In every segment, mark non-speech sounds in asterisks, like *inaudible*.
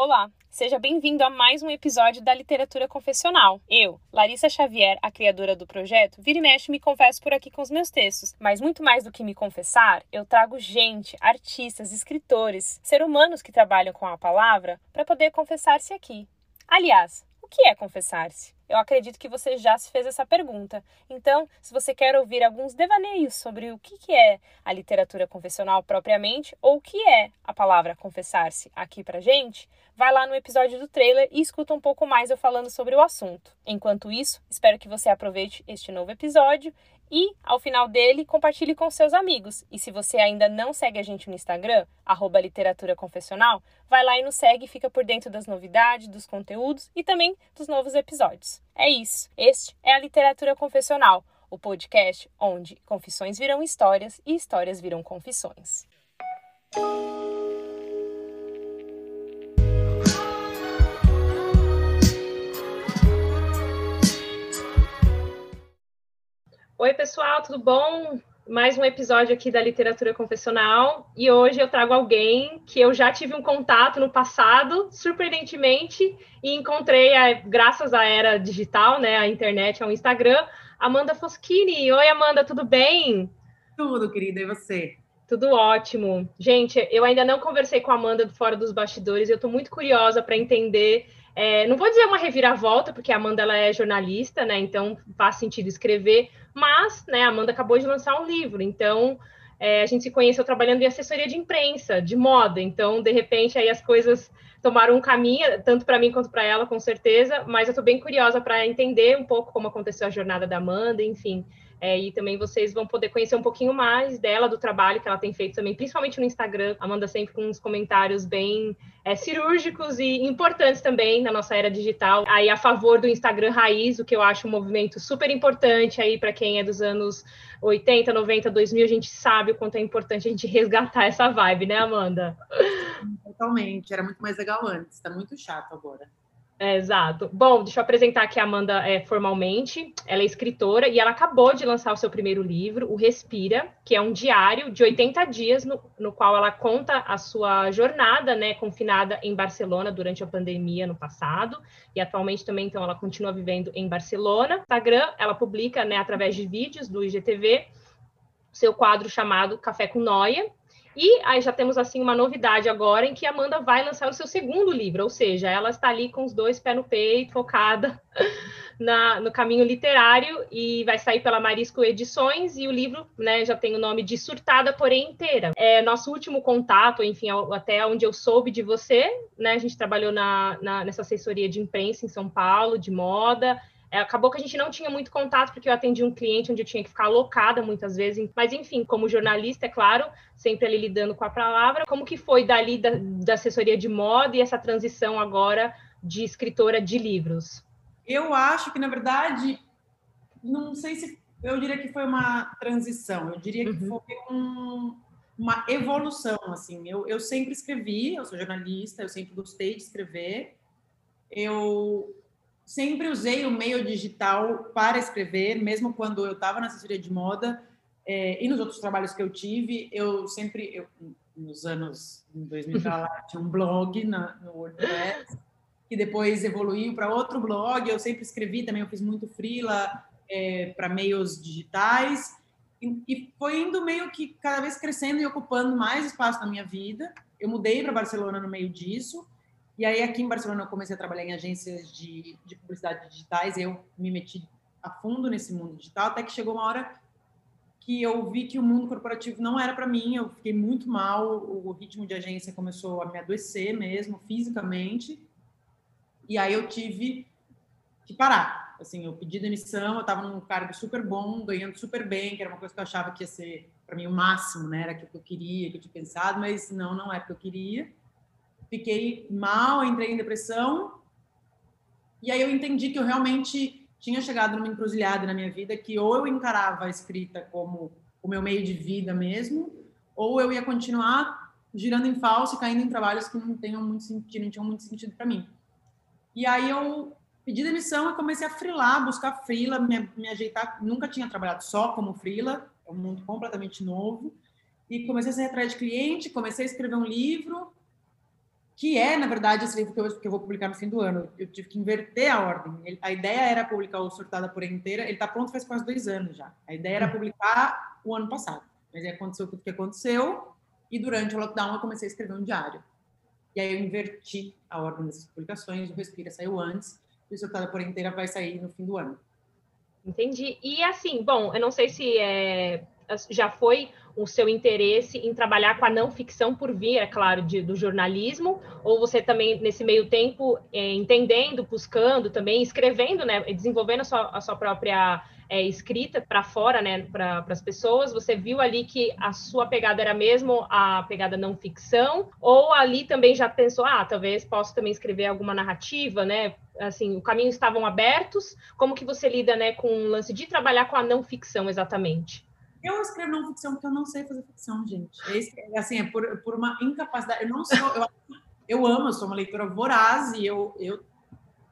Olá, seja bem-vindo a mais um episódio da Literatura Confessional. Eu, Larissa Xavier, a criadora do projeto, vira e mexe me confesso por aqui com os meus textos, mas muito mais do que me confessar, eu trago gente, artistas, escritores, ser humanos que trabalham com a palavra para poder confessar-se aqui. Aliás, o que é confessar-se? Eu acredito que você já se fez essa pergunta. Então, se você quer ouvir alguns devaneios sobre o que é a literatura confessional propriamente, ou o que é a palavra confessar-se aqui pra gente, vai lá no episódio do trailer e escuta um pouco mais eu falando sobre o assunto. Enquanto isso, espero que você aproveite este novo episódio e, ao final dele, compartilhe com seus amigos. E se você ainda não segue a gente no Instagram, arroba literatura confessional, vai lá e nos segue e fica por dentro das novidades, dos conteúdos e também dos novos episódios. É isso. Este é a Literatura Confessional, o podcast onde confissões viram histórias e histórias viram confissões. Oi, pessoal, tudo bom? Mais um episódio aqui da Literatura Confessional e hoje eu trago alguém que eu já tive um contato no passado, surpreendentemente, e encontrei, graças à era digital, né, a internet, ao Instagram, Amanda Foschini. Oi, Amanda, tudo bem? Tudo, querida, e você? Tudo ótimo. Gente, eu ainda não conversei com a Amanda fora dos bastidores, eu estou muito curiosa para entender é, não vou dizer uma reviravolta, porque a Amanda ela é jornalista, né? Então faz sentido escrever, mas né, a Amanda acabou de lançar um livro, então é, a gente se conheceu trabalhando em assessoria de imprensa, de moda. Então, de repente, aí as coisas tomaram um caminho, tanto para mim quanto para ela, com certeza. Mas eu estou bem curiosa para entender um pouco como aconteceu a jornada da Amanda, enfim. É, e também vocês vão poder conhecer um pouquinho mais dela, do trabalho que ela tem feito também, principalmente no Instagram. Amanda sempre com uns comentários bem é, cirúrgicos e importantes também na nossa era digital. Aí a favor do Instagram raiz, o que eu acho um movimento super importante aí para quem é dos anos 80, 90, 2000, a gente sabe o quanto é importante a gente *laughs* resgatar essa vibe, né, Amanda? Totalmente. Era muito mais legal antes. Está muito chato agora. É, exato. Bom, deixa eu apresentar aqui a Amanda é, formalmente. Ela é escritora e ela acabou de lançar o seu primeiro livro, O Respira, que é um diário de 80 dias no, no qual ela conta a sua jornada, né, confinada em Barcelona durante a pandemia no passado e atualmente também, então, ela continua vivendo em Barcelona. Instagram, ela publica, né, através de vídeos do IGTV, seu quadro chamado Café com Noia, e aí já temos assim uma novidade agora em que a Amanda vai lançar o seu segundo livro, ou seja, ela está ali com os dois pés no peito, focada *laughs* na, no caminho literário e vai sair pela Marisco Edições e o livro, né, já tem o nome de Surtada, porém inteira. É nosso último contato, enfim, até onde eu soube de você, né, a gente trabalhou na, na nessa assessoria de imprensa em São Paulo, de moda, acabou que a gente não tinha muito contato, porque eu atendi um cliente onde eu tinha que ficar alocada muitas vezes. Mas, enfim, como jornalista, é claro, sempre ali lidando com a palavra. Como que foi dali da, da assessoria de moda e essa transição agora de escritora de livros? Eu acho que, na verdade, não sei se eu diria que foi uma transição, eu diria que uhum. foi um, uma evolução, assim. Eu, eu sempre escrevi, eu sou jornalista, eu sempre gostei de escrever. Eu sempre usei o meio digital para escrever, mesmo quando eu estava na assessoria de moda é, e nos outros trabalhos que eu tive, eu sempre, eu, nos anos 2000 lá, tinha um blog na, no WordPress, que depois evoluiu para outro blog, eu sempre escrevi também, eu fiz muito freela é, para meios digitais, e, e foi indo meio que cada vez crescendo e ocupando mais espaço na minha vida. Eu mudei para Barcelona no meio disso, e aí, aqui em Barcelona, eu comecei a trabalhar em agências de, de publicidade digitais. Eu me meti a fundo nesse mundo digital, até que chegou uma hora que eu vi que o mundo corporativo não era para mim. Eu fiquei muito mal. O ritmo de agência começou a me adoecer mesmo, fisicamente. E aí eu tive que parar. Assim, eu pedi demissão, eu estava num cargo super bom, ganhando super bem, que era uma coisa que eu achava que ia ser para mim o máximo, né? Era aquilo que eu queria, que eu tinha pensado, mas não, não é o que eu queria fiquei mal, entrei em depressão. E aí eu entendi que eu realmente tinha chegado numa encruzilhada na minha vida que ou eu encarava a escrita como o meu meio de vida mesmo, ou eu ia continuar girando em falso e caindo em trabalhos que não tenham muito sentido, não tinham muito sentido para mim. E aí eu pedi demissão e comecei a frilar, buscar frila, me, me ajeitar. Nunca tinha trabalhado só como frila, é um mundo completamente novo. E comecei a sair atrás de cliente, comecei a escrever um livro que é, na verdade, esse livro que eu, que eu vou publicar no fim do ano. Eu tive que inverter a ordem. Ele, a ideia era publicar o Surtada por Inteira, ele está pronto faz quase dois anos já. A ideia era publicar o ano passado, mas aí aconteceu tudo o que aconteceu, e durante o lockdown eu comecei a escrever um diário. E aí eu inverti a ordem dessas publicações, o Respira saiu antes, e o Surtada por Inteira vai sair no fim do ano. Entendi. E assim, bom, eu não sei se é, já foi o seu interesse em trabalhar com a não ficção por via, é claro, de, do jornalismo, ou você também, nesse meio tempo, é, entendendo, buscando também, escrevendo, né, desenvolvendo a sua, a sua própria é, escrita para fora, né, para as pessoas, você viu ali que a sua pegada era mesmo a pegada não ficção, ou ali também já pensou, ah, talvez posso também escrever alguma narrativa, né, assim, o caminho estavam abertos, como que você lida, né, com o lance de trabalhar com a não ficção exatamente? Eu escrevo não ficção porque eu não sei fazer ficção, gente. Esse, assim, é por, por uma incapacidade. Eu não sou. Eu, eu amo, eu sou uma leitora voraz e eu, eu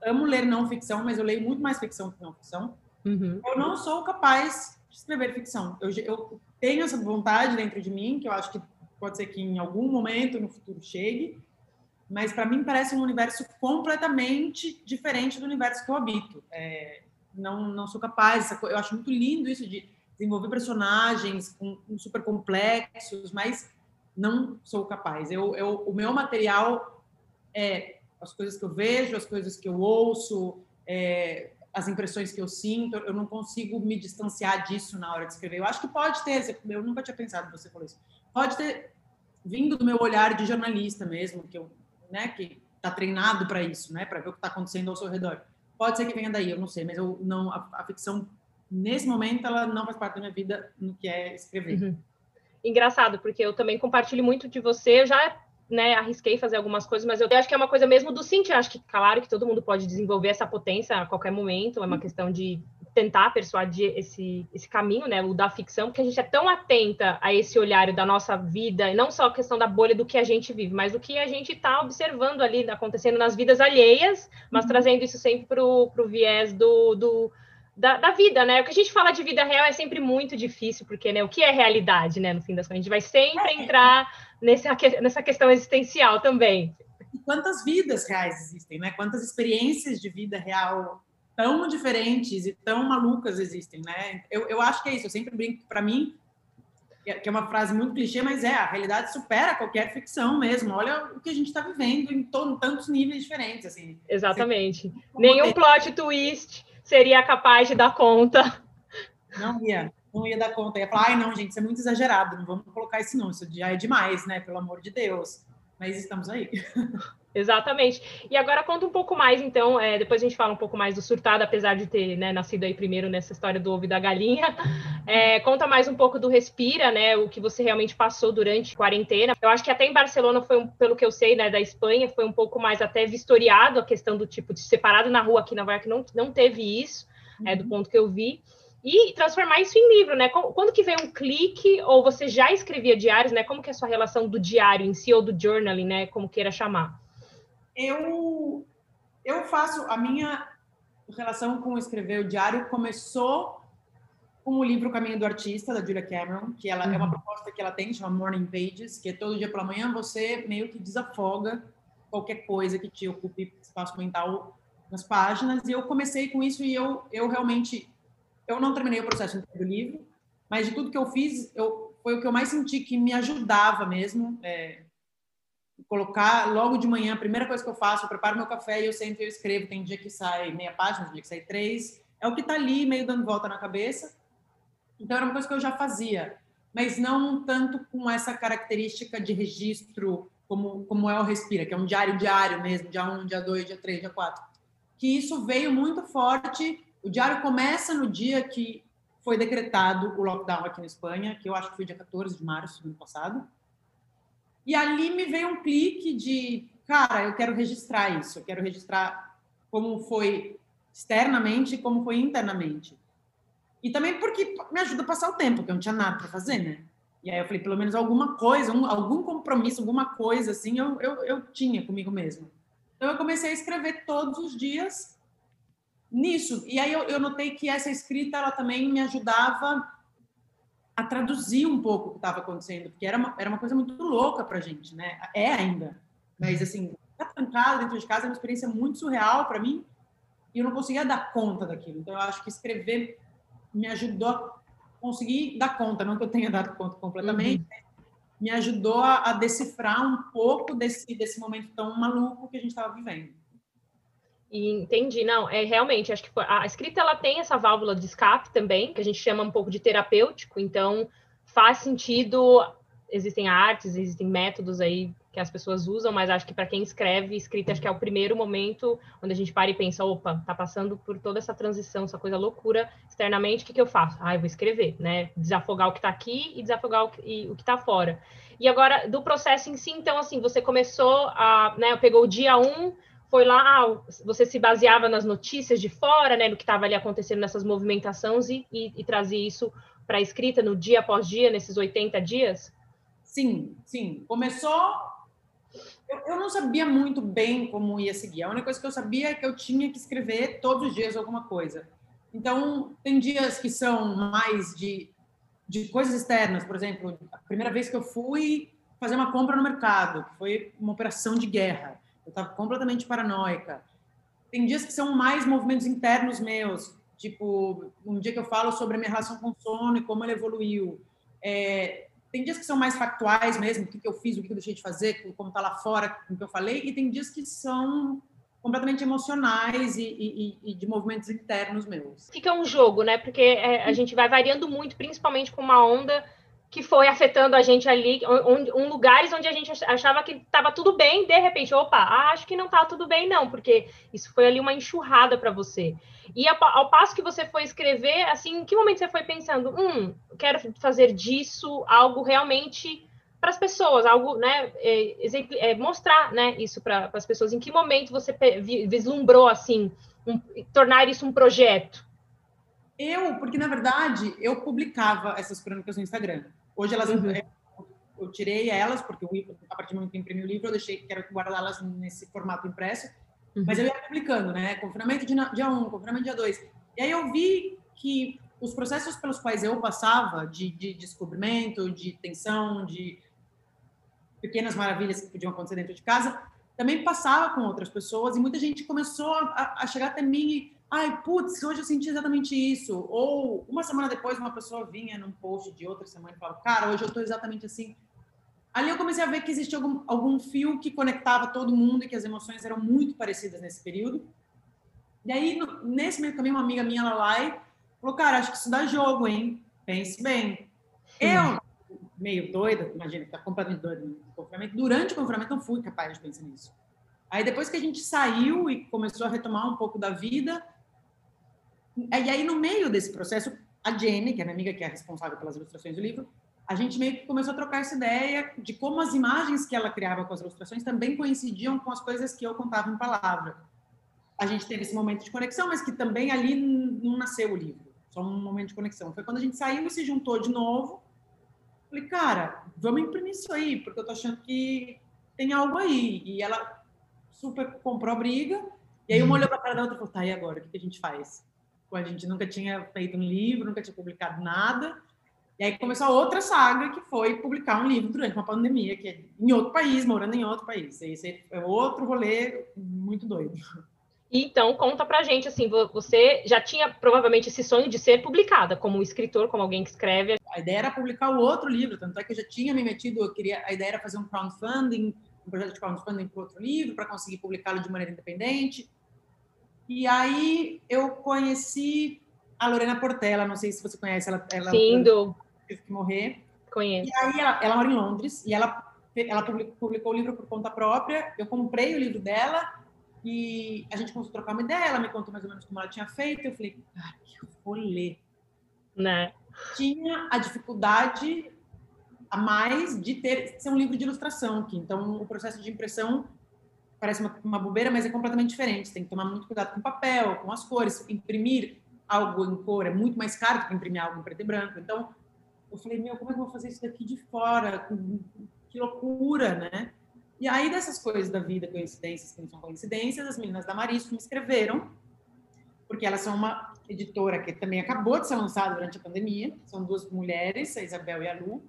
amo ler não ficção, mas eu leio muito mais ficção que não ficção. Uhum. Eu não sou capaz de escrever ficção. Eu, eu tenho essa vontade dentro de mim, que eu acho que pode ser que em algum momento no futuro chegue, mas para mim parece um universo completamente diferente do universo que eu habito. É, não, não sou capaz. Eu acho muito lindo isso de desenvolver personagens com, com super complexos, mas não sou capaz. Eu, eu, o meu material é as coisas que eu vejo, as coisas que eu ouço, é, as impressões que eu sinto. Eu não consigo me distanciar disso na hora de escrever. Eu acho que pode ter, eu nunca tinha pensado você falou isso. Pode ter vindo do meu olhar de jornalista mesmo, que eu, né, que está treinado para isso, né, para ver o que está acontecendo ao seu redor. Pode ser que venha daí, eu não sei, mas eu não a, a ficção nesse momento ela não faz parte da minha vida no que é escrever. Uhum. Engraçado, porque eu também compartilho muito de você, eu já né, arrisquei fazer algumas coisas, mas eu acho que é uma coisa mesmo do sentir, acho que claro que todo mundo pode desenvolver essa potência a qualquer momento, é uma uhum. questão de tentar persuadir esse, esse caminho, né, o da ficção, porque a gente é tão atenta a esse olhar da nossa vida, e não só a questão da bolha do que a gente vive, mas do que a gente está observando ali acontecendo nas vidas alheias, mas uhum. trazendo isso sempre para o viés do, do da, da, vida, né? O que a gente fala de vida real é sempre muito difícil, porque né, o que é realidade, né? No fim das contas, a gente vai sempre é. entrar nessa, nessa questão existencial também. E quantas vidas reais existem, né? Quantas experiências de vida real tão diferentes e tão malucas existem, né? Eu, eu acho que é isso. Eu sempre brinco para mim que é uma frase muito clichê, mas é a realidade supera qualquer ficção mesmo. Olha o que a gente está vivendo em, em tantos níveis diferentes, assim. Exatamente. Nenhum plot twist seria capaz de dar conta. Não ia, não ia dar conta. Ia falar, ai, não, gente, isso é muito exagerado, não vamos colocar isso não, isso já é demais, né? Pelo amor de Deus. Mas estamos aí. *laughs* Exatamente. E agora conta um pouco mais, então, é, depois a gente fala um pouco mais do surtado, apesar de ter né, nascido aí primeiro nessa história do ovo e da galinha. *laughs* É, conta mais um pouco do Respira, né? O que você realmente passou durante a quarentena. Eu acho que até em Barcelona foi, um, pelo que eu sei, né, da Espanha, foi um pouco mais até vistoriado a questão do tipo de separado na rua aqui na Nova York não, não teve isso, uhum. é, do uhum. ponto que eu vi e transformar isso em livro, né? Quando que vem um clique, ou você já escrevia diários, né? Como que é a sua relação do diário em si, ou do journaling, né? Como queira chamar eu eu faço a minha relação com escrever o diário começou com o livro Caminho do Artista da Julia Cameron, que ela uhum. é uma uhum. proposta que ela tem, chama Morning Pages, que é todo dia pela manhã você meio que desafoga qualquer coisa que te ocupe espaço mental nas páginas. E eu comecei com isso e eu eu realmente eu não terminei o processo do livro, mas de tudo que eu fiz, eu foi o que eu mais senti que me ajudava mesmo. É, colocar logo de manhã, a primeira coisa que eu faço, eu preparo meu café e eu sento e eu escrevo. Tem dia que sai meia página, tem dia que sai três. É o que está ali, meio dando volta na cabeça. Então, era uma coisa que eu já fazia, mas não tanto com essa característica de registro como, como é o Respira, que é um diário diário mesmo, dia 1, um, dia 2, dia 3, dia 4. Que isso veio muito forte. O diário começa no dia que foi decretado o lockdown aqui na Espanha, que eu acho que foi dia 14 de março do ano passado. E ali me veio um clique de, cara, eu quero registrar isso, eu quero registrar como foi externamente e como foi internamente. E também porque me ajuda a passar o tempo, porque eu não tinha nada para fazer, né? E aí eu falei, pelo menos alguma coisa, um, algum compromisso, alguma coisa assim, eu, eu, eu tinha comigo mesmo. Então eu comecei a escrever todos os dias nisso. E aí eu, eu notei que essa escrita, ela também me ajudava a traduzir um pouco o que estava acontecendo, porque era uma, era uma coisa muito louca para a gente, né? É ainda. Mas, assim, ficar trancado dentro de casa é uma experiência muito surreal para mim e eu não conseguia dar conta daquilo. Então, eu acho que escrever me ajudou a conseguir dar conta, não que eu tenha dado conta completamente, uhum. me ajudou a, a, decifrar um pouco desse, desse momento tão maluco que a gente estava vivendo. Entendi, não, é realmente, acho que a escrita ela tem essa válvula de escape também, que a gente chama um pouco de terapêutico, então faz sentido, existem artes, existem métodos aí que as pessoas usam, mas acho que para quem escreve, escrita acho que é o primeiro momento onde a gente para e pensa, opa, tá passando por toda essa transição, essa coisa loucura externamente, o que, que eu faço? Ah, eu vou escrever, né? Desafogar o que está aqui e desafogar o que, e, o que está fora. E agora, do processo em si, então, assim, você começou a, né, pegou o dia 1, um, foi lá, ah, você se baseava nas notícias de fora, né, no que estava ali acontecendo nessas movimentações e, e, e trazia isso para a escrita no dia após dia, nesses 80 dias? Sim, sim. Começou eu, eu, não sabia muito bem como ia seguir. A única coisa que eu sabia é que eu tinha que escrever todos os dias alguma coisa. Então, tem dias que são mais de, de coisas externas. Por exemplo, a primeira vez que eu fui fazer uma compra no mercado, que foi uma operação de guerra. Eu estava completamente paranoica. Tem dias que são mais movimentos internos meus, tipo um dia que eu falo sobre a minha relação com o sono e como ela evoluiu. É, tem dias que são mais factuais mesmo, o que, que eu fiz, o que, que eu deixei de fazer, como está lá fora, o que eu falei, e tem dias que são completamente emocionais e, e, e, de movimentos internos meus. Fica um jogo, né? Porque é, a gente vai variando muito, principalmente com uma onda que foi afetando a gente ali, um, um lugares onde a gente achava que estava tudo bem, de repente, opa, acho que não está tudo bem não, porque isso foi ali uma enxurrada para você. E ao, ao, passo que você foi escrever, assim, em que momento você foi pensando, hum, quero fazer disso algo realmente para as pessoas, algo, né, é, é, mostrar, né, isso para as pessoas. Em que momento você vislumbrou assim, um, tornar isso um projeto? Eu, porque na verdade eu publicava essas crônicas no Instagram. Hoje elas uhum. eu tirei elas porque eu, a partir do momento que imprimi o livro eu deixei que quero guardá-las nesse formato impresso. Uhum. Mas eu ia publicando, né? Confinamento de dia 1, um, confinamento dia 2. E aí eu vi que os processos pelos quais eu passava de, de descobrimento, de tensão, de pequenas maravilhas que podiam acontecer dentro de casa, também passava com outras pessoas e muita gente começou a, a chegar até mim e ai, putz, hoje eu senti exatamente isso. Ou uma semana depois, uma pessoa vinha num post de outra semana e falava, cara, hoje eu tô exatamente assim. Ali eu comecei a ver que existia algum, algum fio que conectava todo mundo e que as emoções eram muito parecidas nesse período. E aí, no, nesse meio também, uma amiga minha, ela lá falou, cara, acho que isso dá jogo, hein? Pense bem. Eu, meio doida, imagina, tá completamente doida no confinamento, durante o confinamento não fui capaz de pensar nisso. Aí depois que a gente saiu e começou a retomar um pouco da vida, e aí, no meio desse processo, a Jenny, que é minha amiga que é responsável pelas ilustrações do livro, a gente meio que começou a trocar essa ideia de como as imagens que ela criava com as ilustrações também coincidiam com as coisas que eu contava em palavra. A gente teve esse momento de conexão, mas que também ali não nasceu o livro, só um momento de conexão. Foi quando a gente saiu e se juntou de novo. Falei, cara, vamos imprimir isso aí, porque eu tô achando que tem algo aí. E ela super comprou a briga. E aí uma olhou para a cara da outra e falou, tá, e agora? O que a gente faz? A gente nunca tinha feito um livro, nunca tinha publicado nada. E aí começou a outra saga, que foi publicar um livro durante uma pandemia, que é em outro país, morando em outro país. Esse é outro rolê muito doido. Então, conta pra gente, assim, você já tinha provavelmente esse sonho de ser publicada como escritor, como alguém que escreve. A ideia era publicar o outro livro, tanto é que eu já tinha me metido, eu queria, a ideia era fazer um crowdfunding, um projeto de crowdfunding para outro livro, para conseguir publicá-lo de maneira independente. E aí eu conheci a Lorena Portela, não sei se você conhece ela. ela Sim, do... Teve que morrer. Conheço. E aí ela, ela mora em Londres e ela, ela publicou, o livro por conta própria. Eu comprei o livro dela e a gente começou a trocar uma ideia. Ela me contou mais ou menos como ela tinha feito. Eu falei, cara, eu vou ler. Né? Tinha a dificuldade a mais de ter ser um livro de ilustração, que então o processo de impressão parece uma, uma bobeira, mas é completamente diferente. Tem que tomar muito cuidado com o papel, com as cores. Imprimir algo em cor é muito mais caro do que imprimir algo em preto e branco. Então, eu falei, meu, como é que eu vou fazer isso daqui de fora? Que loucura, né? E aí, dessas coisas da vida, coincidências que não são coincidências, as meninas da Marisco me escreveram, porque elas são uma editora que também acabou de ser lançada durante a pandemia. São duas mulheres, a Isabel e a Lu.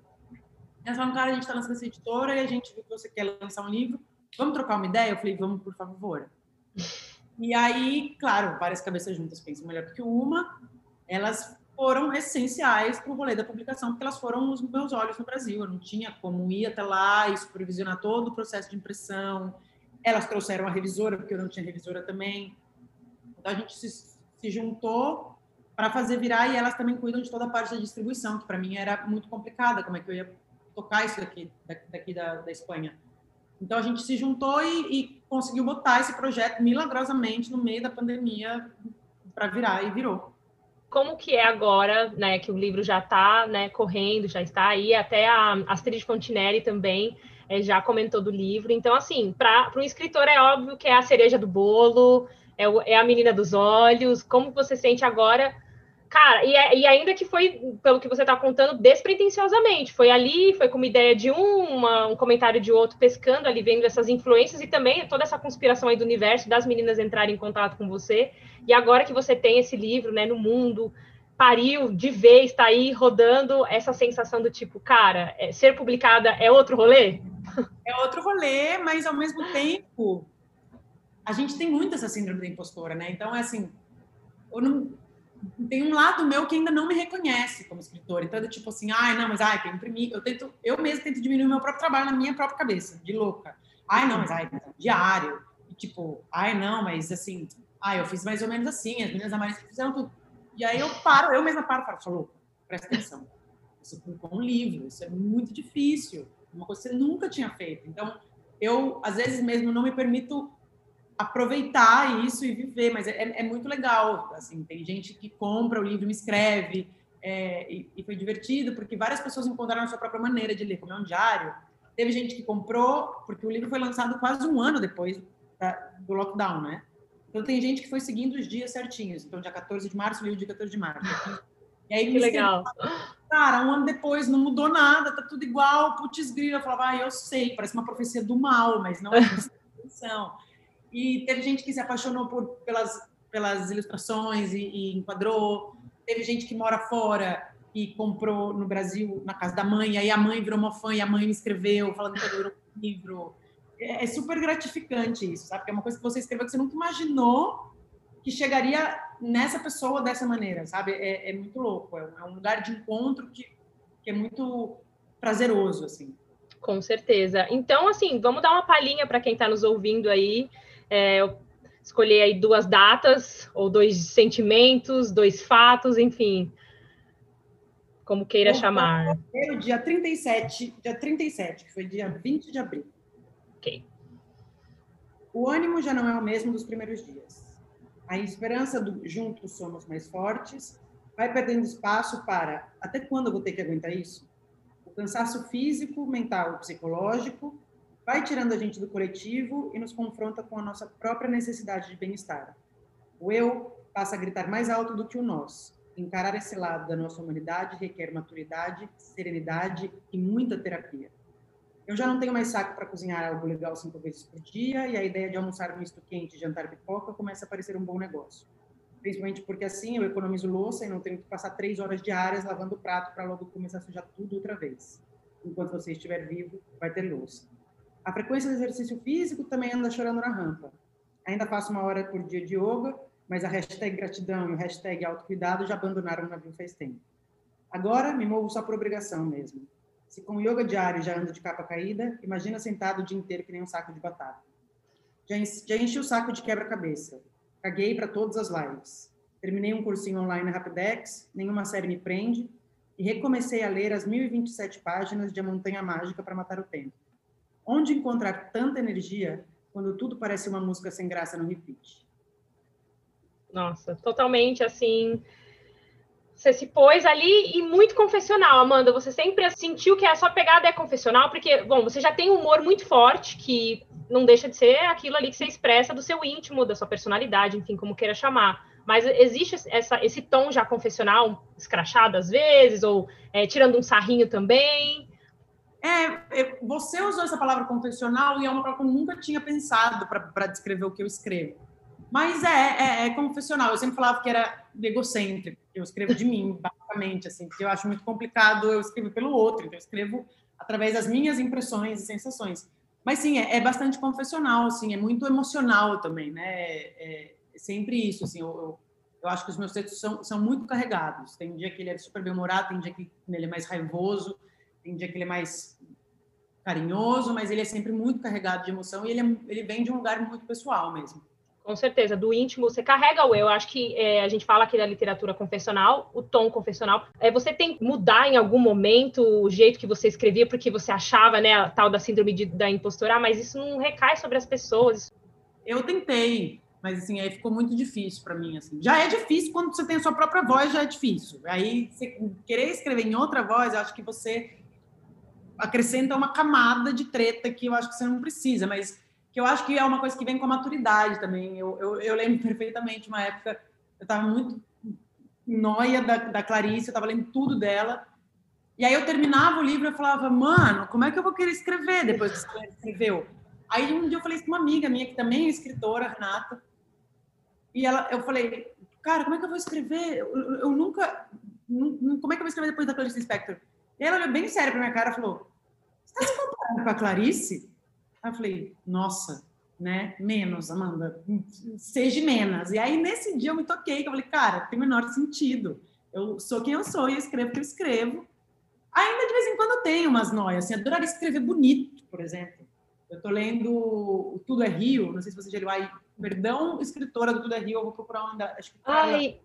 Elas falaram, cara, a gente está lançando essa editora e a gente viu que você quer lançar um livro vamos trocar uma ideia? Eu falei, vamos, por favor. *laughs* E aí, claro, várias cabeças juntas pensam melhor do que uma. Elas foram essenciais para o rolê da publicação, porque elas foram os meus olhos no Brasil. Eu não tinha como ir até lá e supervisionar todo o processo de impressão. Elas trouxeram a revisora, porque eu não tinha revisora também. Então, a gente se, se juntou para fazer virar e elas também cuidam de toda a parte da distribuição, que para mim era muito complicada, como é que eu ia tocar isso daqui, daqui da, da Espanha. Então a gente se juntou e, e conseguiu botar esse projeto milagrosamente no meio da pandemia para virar e virou. Como que é agora, né, que o livro já está né, correndo, já está aí, até a Astrid Fontinelli também é, já comentou do livro. Então, assim, para um escritor é óbvio que é a cereja do bolo, é, é a menina dos olhos. Como você sente agora Cara, e, é, e, ainda que foi, pelo que você está contando, despretensiosamente. Foi ali, foi com uma ideia de um, uma, um comentário de outro, pescando ali, vendo essas influências e também toda essa conspiração aí do universo, das meninas entrarem em contato com você. E agora que você tem esse livro né, no mundo, pariu de vez, está aí rodando essa sensação do tipo, cara, é, ser publicada é outro rolê? É outro rolê, mas ao mesmo tempo, a gente tem muito essa síndrome da impostora, né? Então, é assim, eu não tem um lado meu que ainda não me reconhece como escritor. Então, é tipo assim, ai, não, mas ai, tem imprimir. Eu tento, eu mesmo tento diminuir o meu próprio trabalho na minha própria cabeça, de louca. Ai, não, mas ai, diário. E, tipo, ai, não, mas assim, ai, eu fiz mais ou menos assim, as meninas amarelas fizeram tudo. E aí eu paro, eu mesma paro falo, louca, presta atenção. Você publicou um livro, isso é muito difícil, uma coisa que você nunca tinha feito. Então, eu, às vezes mesmo, não me permito aproveitar isso e viver, mas é, é, muito legal, assim, tem gente que compra o livro, me escreve, é, e, e, foi divertido, porque várias pessoas encontraram a sua própria maneira de ler, como é um diário. Teve gente que comprou, porque o livro foi lançado quase um ano depois da, do lockdown, né? Então tem gente que foi seguindo os dias certinhos. Então, dia 14 de março o dia 14 de março. E aí, que legal. Cara, um ano depois não mudou nada, tá tudo igual. Putz, grila. Eu falava, ah, eu sei, parece uma profecia do mal, mas não é. *laughs* E teve gente que se apaixonou por, pelas, pelas ilustrações e, e enquadrou. Teve gente que mora fora e comprou no Brasil, na casa da mãe, aí a mãe virou uma fã e a mãe me escreveu falando que adorou o livro. É, é, super gratificante isso, sabe? Porque é uma coisa que você escreveu que você nunca imaginou que chegaria nessa pessoa dessa maneira, sabe? É, é muito louco, é, é um lugar de encontro que, que é muito prazeroso, assim. Com certeza. Então, assim, vamos dar uma palhinha para quem está nos ouvindo aí é, eu escolhi aí duas datas, ou dois sentimentos, dois fatos, enfim, como queira Bom, chamar. O dia 37, dia 37, que foi dia 20 de abril. Ok. O ânimo já não é o mesmo dos primeiros dias. A esperança do juntos somos mais fortes vai perdendo espaço para até quando eu vou ter que aguentar isso? O cansaço físico, mental, psicológico vai tirando a gente do coletivo e nos confronta com a nossa própria necessidade de bem-estar. O eu passa a gritar mais alto do que o nós. Encarar esse lado da nossa humanidade requer maturidade, serenidade e muita terapia. Eu já não tenho mais saco para cozinhar algo legal cinco vezes por dia e a ideia de almoçar misto quente e jantar pipoca começa a parecer um bom negócio. Principalmente porque assim eu economizo louça e não tenho que passar três horas diárias lavando o prato para logo começar a sujar tudo outra vez. Enquanto você estiver vivo, vai ter louça. A frequência do exercício físico também anda chorando na rampa. Ainda faço uma hora por dia de yoga, mas a hashtag gratidão e o hashtag autocuidado já abandonaram o navio faz tempo. Agora me movo só por obrigação mesmo. Se com yoga diário já ando de capa caída, imagina sentado o dia inteiro que nem um saco de batata. Já, já enchi o saco de quebra-cabeça. Caguei para todas as lives. Terminei um cursinho online na Rapidex, nenhuma série me prende, e recomecei a ler as 1027 páginas de A Montanha Mágica para matar o tempo. Onde encontrar tanta energia quando tudo parece uma música sem graça no repeat? Nossa, totalmente assim. Você se pôs ali e muito confessional, Amanda. Você sempre sentiu que a sua pegada é confessional, porque, bom, você já tem um humor muito forte, que não deixa de ser aquilo ali que você expressa do seu íntimo, da sua personalidade, enfim, como queira chamar. Mas existe essa, esse tom já confessional, escrachado às vezes, ou é, tirando um sarrinho também. É, é, você usou essa palavra confessional e é uma palavra que eu nunca tinha pensado para descrever o que eu escrevo. Mas é, é, é, confessional. Eu sempre falava que era egocêntrico, eu escrevo de mim, *laughs* basicamente, assim, porque eu acho muito complicado eu escrever pelo outro, então eu escrevo através das minhas impressões e sensações. Mas sim, é, é, bastante confessional, assim, é muito emocional também, né? É, é sempre isso, assim, eu, eu, eu, acho que os meus textos são, são muito carregados. Tem dia que ele é super bem-humorado, tem dia que ele é mais raivoso, tem um dia que ele é mais carinhoso, mas ele é sempre muito carregado de emoção e ele, é, ele vem de um lugar muito pessoal mesmo. Com certeza, do íntimo você carrega o eu. Acho que é, a gente fala aqui da literatura confessional, o tom confessional. É, você tem que mudar em algum momento o jeito que você escrevia, porque você achava, né, a tal da síndrome de, da impostora, mas isso não recai sobre as pessoas. Eu tentei, mas assim, aí ficou muito difícil para mim. Assim. Já é difícil quando você tem a sua própria voz, já é difícil. Aí, você querer escrever em outra voz, eu acho que você acrescenta uma camada de treta que eu acho que você não precisa, mas que eu acho que é uma coisa que vem com a maturidade também. Eu, eu, eu lembro *laughs* perfeitamente uma época, eu estava muito noia da, da Clarice, eu estava lendo tudo dela, e aí eu terminava o livro e falava, mano, como é que eu vou querer escrever depois que você escreveu? Aí um dia eu falei isso com uma amiga minha, que também é escritora, Renata, e ela, eu falei, cara, como é que eu vou escrever? Eu, eu nunca, como é que eu vou escrever depois da Clarice Spector? E ela olhou bem sério para minha cara e falou, você está se comparando com a Clarice? Aí eu falei, nossa, né? Menos, Amanda, seja menos. E aí, nesse dia, eu me toquei, que eu falei, cara, tem o menor sentido. Eu sou quem eu sou e eu escrevo o que eu escrevo. Ainda de vez em quando eu tenho umas noias, assim, adoraria escrever bonito, por exemplo. Eu tô lendo o Tudo é Rio, não sei se você já leu aí, perdão, escritora do Tudo é Rio, eu vou procurar uma, acho que Ai,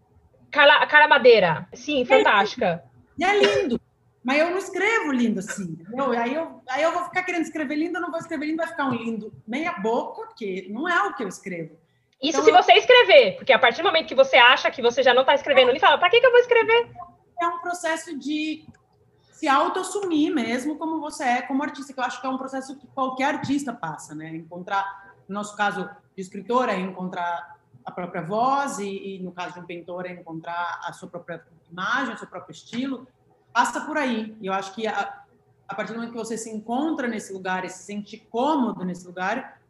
Carla, Carla Madeira, sim, fantástica. E é lindo, mas eu não escrevo lindo assim, entendeu? Aí eu, aí eu vou ficar querendo escrever lindo, eu não vou escrever lindo, vai ficar um lindo meia boca, porque não é o que eu escrevo. Isso então, se você escrever, porque a partir do momento que você acha que você já não está escrevendo, ele fala, para que, que eu vou escrever? É um processo de se auto-assumir mesmo como você é, como artista, que eu acho que é um processo que qualquer artista passa, né? Encontrar, no nosso caso de escritor, é encontrar a própria voz, e, e no caso de um pintor, é encontrar a sua própria imagem, o seu próprio estilo passa por aí. E eu acho que a, a partir do momento que você se encontra nesse lugar e se sente cômodo nesse lugar,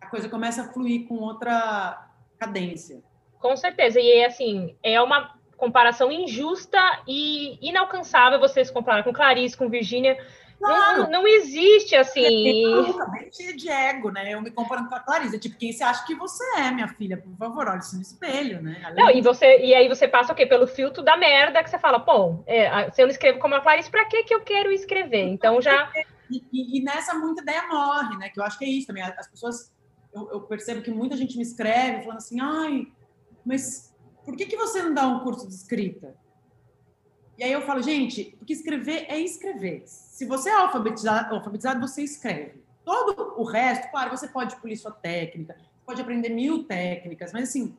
a coisa começa a fluir com outra cadência. Com certeza. E assim, é uma comparação injusta e inalcançável você se comparar com Clarice, com Virginia, Claro. Não, não existe assim. Eu também cheia de ego, né? Eu me comparando com a Clarice. Tipo, quem você acha que você é, minha filha? Por favor, olhe se no espelho, né? Além não, e, você, e aí você passa o quê? Pelo filtro da merda que você fala, pô, é, se eu não escrevo como a Clarice, pra que, que eu quero escrever? Então já. E, e, e, nessa muita ideia morre, né? Que eu acho que é isso também. As pessoas. Eu, eu percebo que muita gente me escreve falando assim, ai, mas por que, que você não dá um curso de escrita? E aí eu falo, gente, porque escrever é escrever. Se você é alfabetizado, alfabetizado, você escreve. Todo o resto, claro, você pode polir sua técnica, pode aprender mil técnicas, mas assim,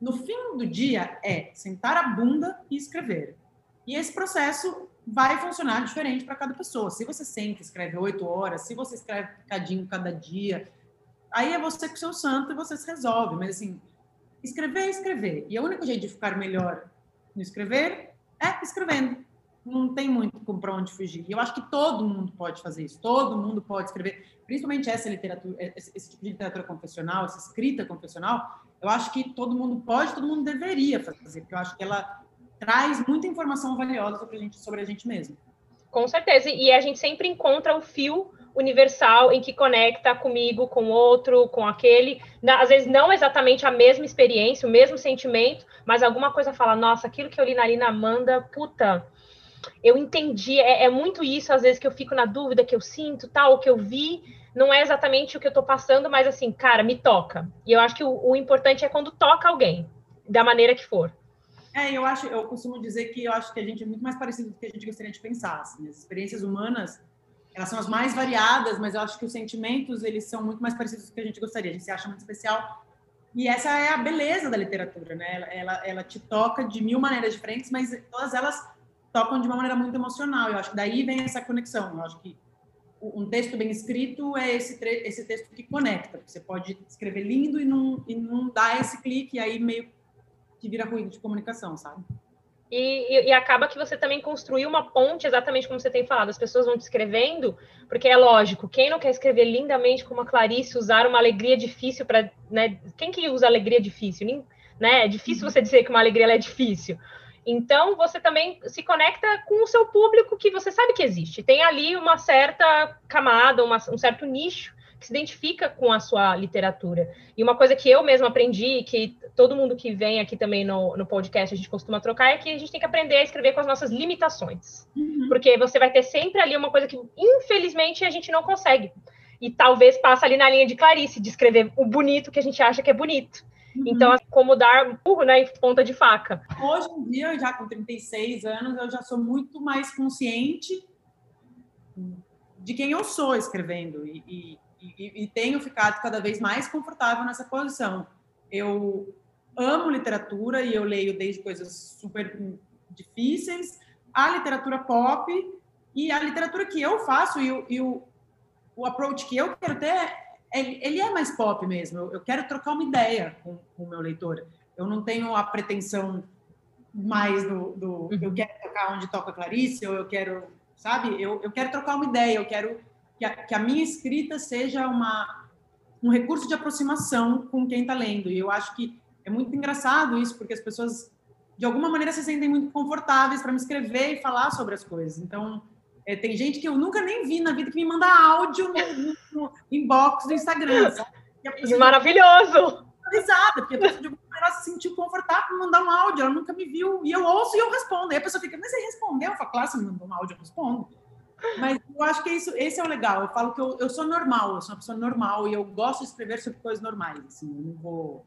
no fim do dia é sentar a bunda e escrever. E esse processo vai funcionar diferente para cada pessoa. Se você sente, escreve oito horas, se você escreve picadinho cada dia, aí é você com o seu santo e você se resolve. Mas assim, escrever é escrever. E o único jeito de ficar melhor no escrever é escrevendo. Não tem muito para onde fugir. E eu acho que todo mundo pode fazer isso. Todo mundo pode escrever, principalmente essa literatura, esse, esse tipo de literatura confessional, essa escrita confessional. Eu acho que todo mundo pode, todo mundo deveria fazer, porque eu acho que ela traz muita informação valiosa gente, sobre a gente mesmo. Com certeza. E a gente sempre encontra o fio universal em que conecta comigo, com outro, com aquele. Às vezes não exatamente a mesma experiência, o mesmo sentimento, mas alguma coisa fala, nossa, aquilo que eu li na Lina Amanda, puta, eu entendi. É, é, muito isso, às vezes, que eu fico na dúvida, que eu sinto, tal, o que eu vi. Não é exatamente o que eu estou passando, mas assim, cara, me toca. E eu acho que o, o importante é quando toca alguém, da maneira que for. É, eu acho, eu costumo dizer que eu acho que a gente é muito mais parecido do que a gente gostaria de pensar. Assim, as experiências humanas elas são as mais variadas, mas eu acho que os sentimentos eles são muito mais parecidos do que a gente gostaria. A gente se acha muito especial. E essa é a beleza da literatura, né? Ela, ela, ela te toca de mil maneiras diferentes, mas todas elas tocam de uma maneira muito emocional. Eu acho que daí vem essa conexão. Eu acho que um texto bem escrito é esse, esse texto que conecta. Você pode escrever lindo e não, e não dar esse clique, e aí meio que vira ruído de comunicação, sabe? E, e, acaba que você também construiu uma ponte, exatamente como você tem falado, as pessoas vão te escrevendo, porque é lógico, quem não quer escrever lindamente como a Clarice, usar uma alegria difícil para. Né, quem que usa alegria difícil? Né, é difícil você dizer que uma alegria é difícil. Então, você também se conecta com o seu público que você sabe que existe. Tem ali uma certa camada, uma, um certo nicho que se identifica com a sua literatura. E uma coisa que eu mesma aprendi, que todo mundo que vem aqui também no, no podcast a gente costuma trocar, é que a gente tem que aprender a escrever com as nossas limitações. Uhum. Porque você vai ter sempre ali uma coisa que, infelizmente, a gente não consegue. E talvez passa ali na linha de Clarice, de escrever o bonito que a gente acha que é bonito. Uhum. Então, assim, como dar burro, né, em ponta de faca. Hoje em dia, já com 36 anos, eu já sou muito mais consciente de quem eu sou escrevendo e, e, e, e tenho ficado cada vez mais confortável nessa posição. Eu amo literatura e eu leio desde coisas super difíceis a literatura pop e a literatura que eu faço e, o, e o, o approach que eu quero ter ele é mais pop mesmo. Eu, quero trocar uma ideia com, com o meu leitor. Eu não tenho a pretensão mais do, do uhum. eu quero tocar onde toca Clarice, ou eu quero, sabe? Eu, eu quero trocar uma ideia, eu quero que a, que a minha escrita seja uma, um recurso de aproximação com quem está lendo. E eu acho que é muito engraçado isso, porque as pessoas, de alguma maneira, se sentem muito confortáveis para me escrever e falar sobre as coisas. Então, é, tem gente que eu nunca nem vi na vida que me manda áudio no, no inbox do Instagram. Pessoa, Maravilhoso! Risada, porque a pessoa de alguma maneira se sentiu confortável mandar um áudio, ela nunca me viu, e eu ouço e eu respondo. Aí a pessoa fica, mas você respondeu? Eu falo, claro, você me mandou um áudio, eu respondo. Mas eu acho que isso, esse é o legal. Eu falo que eu, eu sou normal, eu sou uma pessoa normal e eu gosto de escrever sobre coisas normais. Assim, eu não vou,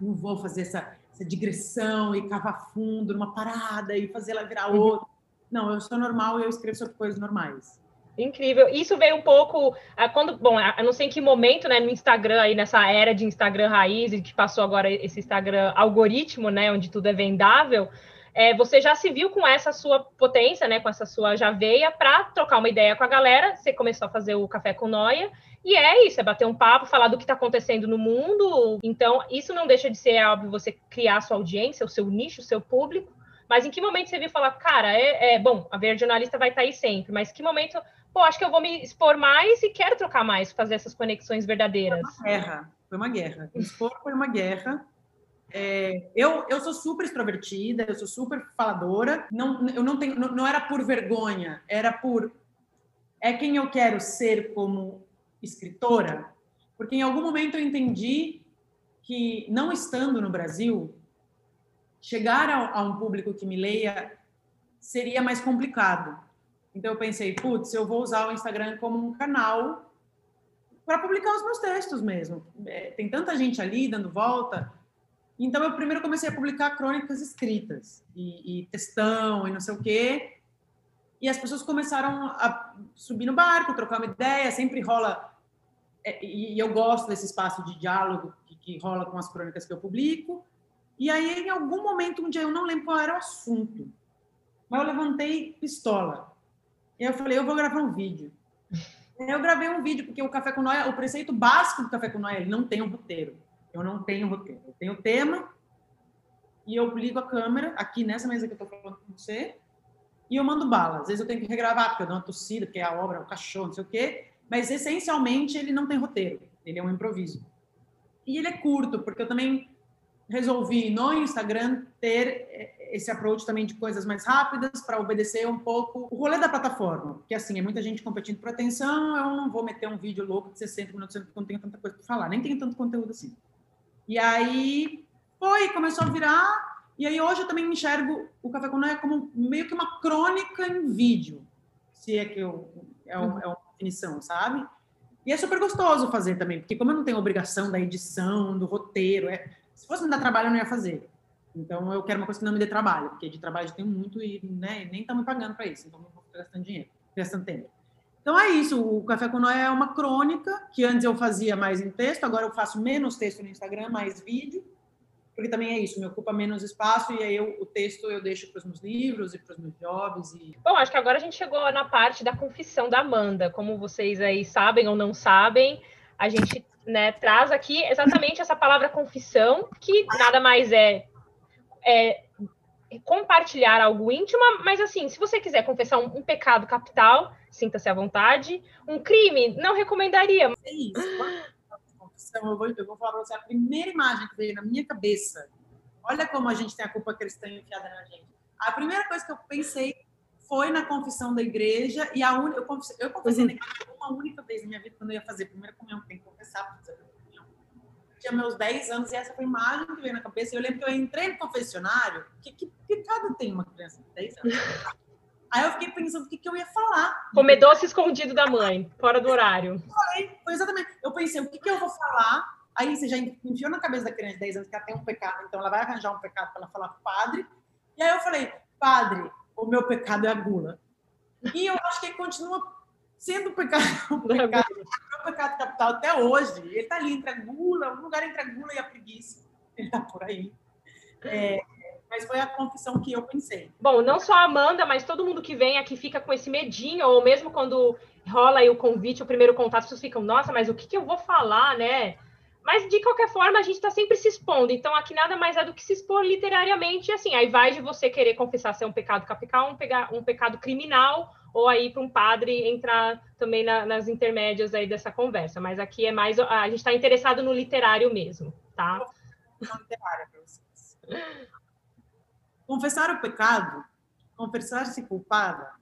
não vou fazer essa, essa digressão e cavar fundo numa parada e fazer ela virar uhum. outra. Não, eu sou normal e eu escrevo sobre coisas normais. Incrível. Isso veio um pouco quando, bom, eu não sei em que momento, né, no Instagram aí nessa era de Instagram raiz e que passou agora esse Instagram algoritmo, né, onde tudo é vendável, é, você já se viu com essa sua potência, né, com essa sua javeia para trocar uma ideia com a galera. Você começou a fazer o café com noia e é isso, é bater um papo, falar do que está acontecendo no mundo. Então, isso não deixa de ser é óbvio você criar a sua audiência, o seu nicho, o seu público. Mas em que momento você viu falar, cara, é, é bom, a ver jornalista vai estar tá aí sempre, mas que momento, pô, acho que eu vou me expor mais e quero trocar mais, fazer essas conexões verdadeiras? Foi uma guerra, foi uma guerra. expor foi uma guerra. É, eu, eu sou super extrovertida, eu sou super faladora. Não, eu não tenho, não, não era por vergonha, era por é quem eu quero ser como escritora, porque em algum momento eu entendi que não estando no Brasil chegar a, a um público que me leia seria mais complicado. Então eu pensei, putz, eu vou usar o Instagram como um canal para publicar os meus textos mesmo. É, tem tanta gente ali dando volta. Então eu primeiro comecei a publicar crônicas escritas e, e textão e não sei o quê. E as pessoas começaram a subir no barco, trocar uma ideia. Sempre rola é, e eu gosto desse espaço de diálogo que, que rola com as crônicas que eu publico. E aí, em algum momento, um dia, eu não lembro qual era o assunto, mas eu levantei pistola. E eu falei, eu vou gravar um vídeo. Eu gravei um vídeo, porque o Café com Noia, o preceito básico do Café com Noia, ele não tem um roteiro. Eu não tenho roteiro. Eu tenho tema, e eu ligo a câmera, aqui nessa mesa que eu estou falando com você, e eu mando bala. Às vezes eu tenho que regravar, porque eu dou uma tossida, porque é a obra, o cachorro, não sei o quê. Mas, essencialmente, ele não tem roteiro. Ele é um improviso. E ele é curto, porque eu também resolvi no Instagram ter eh, esse approach também de coisas mais rápidas para obedecer um pouco o rolê da plataforma. Porque assim, é muita gente competindo por atenção, eu não vou meter um vídeo louco de 60 minutos eu não tenho tanta coisa para falar, nem tenho tanto conteúdo assim. E aí foi, começou a virar, e aí hoje eu também enxergo o Café com Noia como meio que uma crônica em vídeo, se é que eu, é, uma, é uma definição, sabe? E é super gostoso fazer também, porque como eu não tenho obrigação da edição, do roteiro, é, se fosse me dar trabalho, eu não ia fazer. Então, eu quero uma coisa que não me dê trabalho, porque de trabalho eu tenho muito e né, nem estão me pagando para isso, então não vou gastando dinheiro, gastando tempo. Então, é isso. O Café com Noé é uma crônica, que antes eu fazia mais em texto, agora eu faço menos texto no Instagram, mais vídeo, porque também é isso, me ocupa menos espaço e aí eu, o texto eu deixo para os meus livros e para os meus jobs. E... Bom, acho que agora a gente chegou na parte da confissão da Amanda. Como vocês aí sabem ou não sabem, a gente né, traz aqui exatamente essa palavra confissão, que nada mais é, é compartilhar algo íntimo, mas assim, se você quiser confessar um, um pecado capital, sinta-se à vontade. Um crime, não recomendaria. É isso. Eu vou, eu vou falar para você a primeira imagem que veio na minha cabeça. Olha como a gente tem a culpa cristã enfiada na gente. A primeira coisa que eu pensei foi na confissão da igreja e a un... eu, confessei, eu confessei uhum. uma única vez na minha vida quando eu ia fazer a primeira comunhão, tem que confessar para fazer comunhão. tinha meus 10 anos e essa foi a imagem que veio na cabeça. Eu lembro que eu entrei no confessionário, que, que pecado tem uma criança de 10 anos? Aí eu fiquei pensando o que, que eu ia falar. Comer doce escondido da mãe, fora do horário. Eu falei, foi exatamente. Eu pensei, o que, que eu vou falar? Aí você já enfiou na cabeça da criança de 10 anos que ela tem um pecado, então ela vai arranjar um pecado para ela falar pro padre. E aí eu falei, padre, o meu pecado é a gula. E eu acho que continua sendo o pecado, *laughs* o pecado, o pecado capital até hoje. Ele está ali entre a gula, um lugar entre a gula e a preguiça. Ele está por aí. É, mas foi a confissão que eu pensei. Bom, não só a Amanda, mas todo mundo que vem aqui fica com esse medinho, ou mesmo quando rola aí o convite, o primeiro contato, pessoas ficam, nossa, mas o que, que eu vou falar, né? Mas, de qualquer forma, a gente está sempre se expondo. Então, aqui nada mais é do que se expor literariamente. Assim, aí vai de você querer confessar ser um pecado capital, um, um pecado criminal, ou aí para um padre entrar também na, nas intermédias aí dessa conversa. Mas aqui é mais... A gente está interessado no literário mesmo, tá? Literária para vocês. *laughs* Confessar o pecado, confessar-se culpada,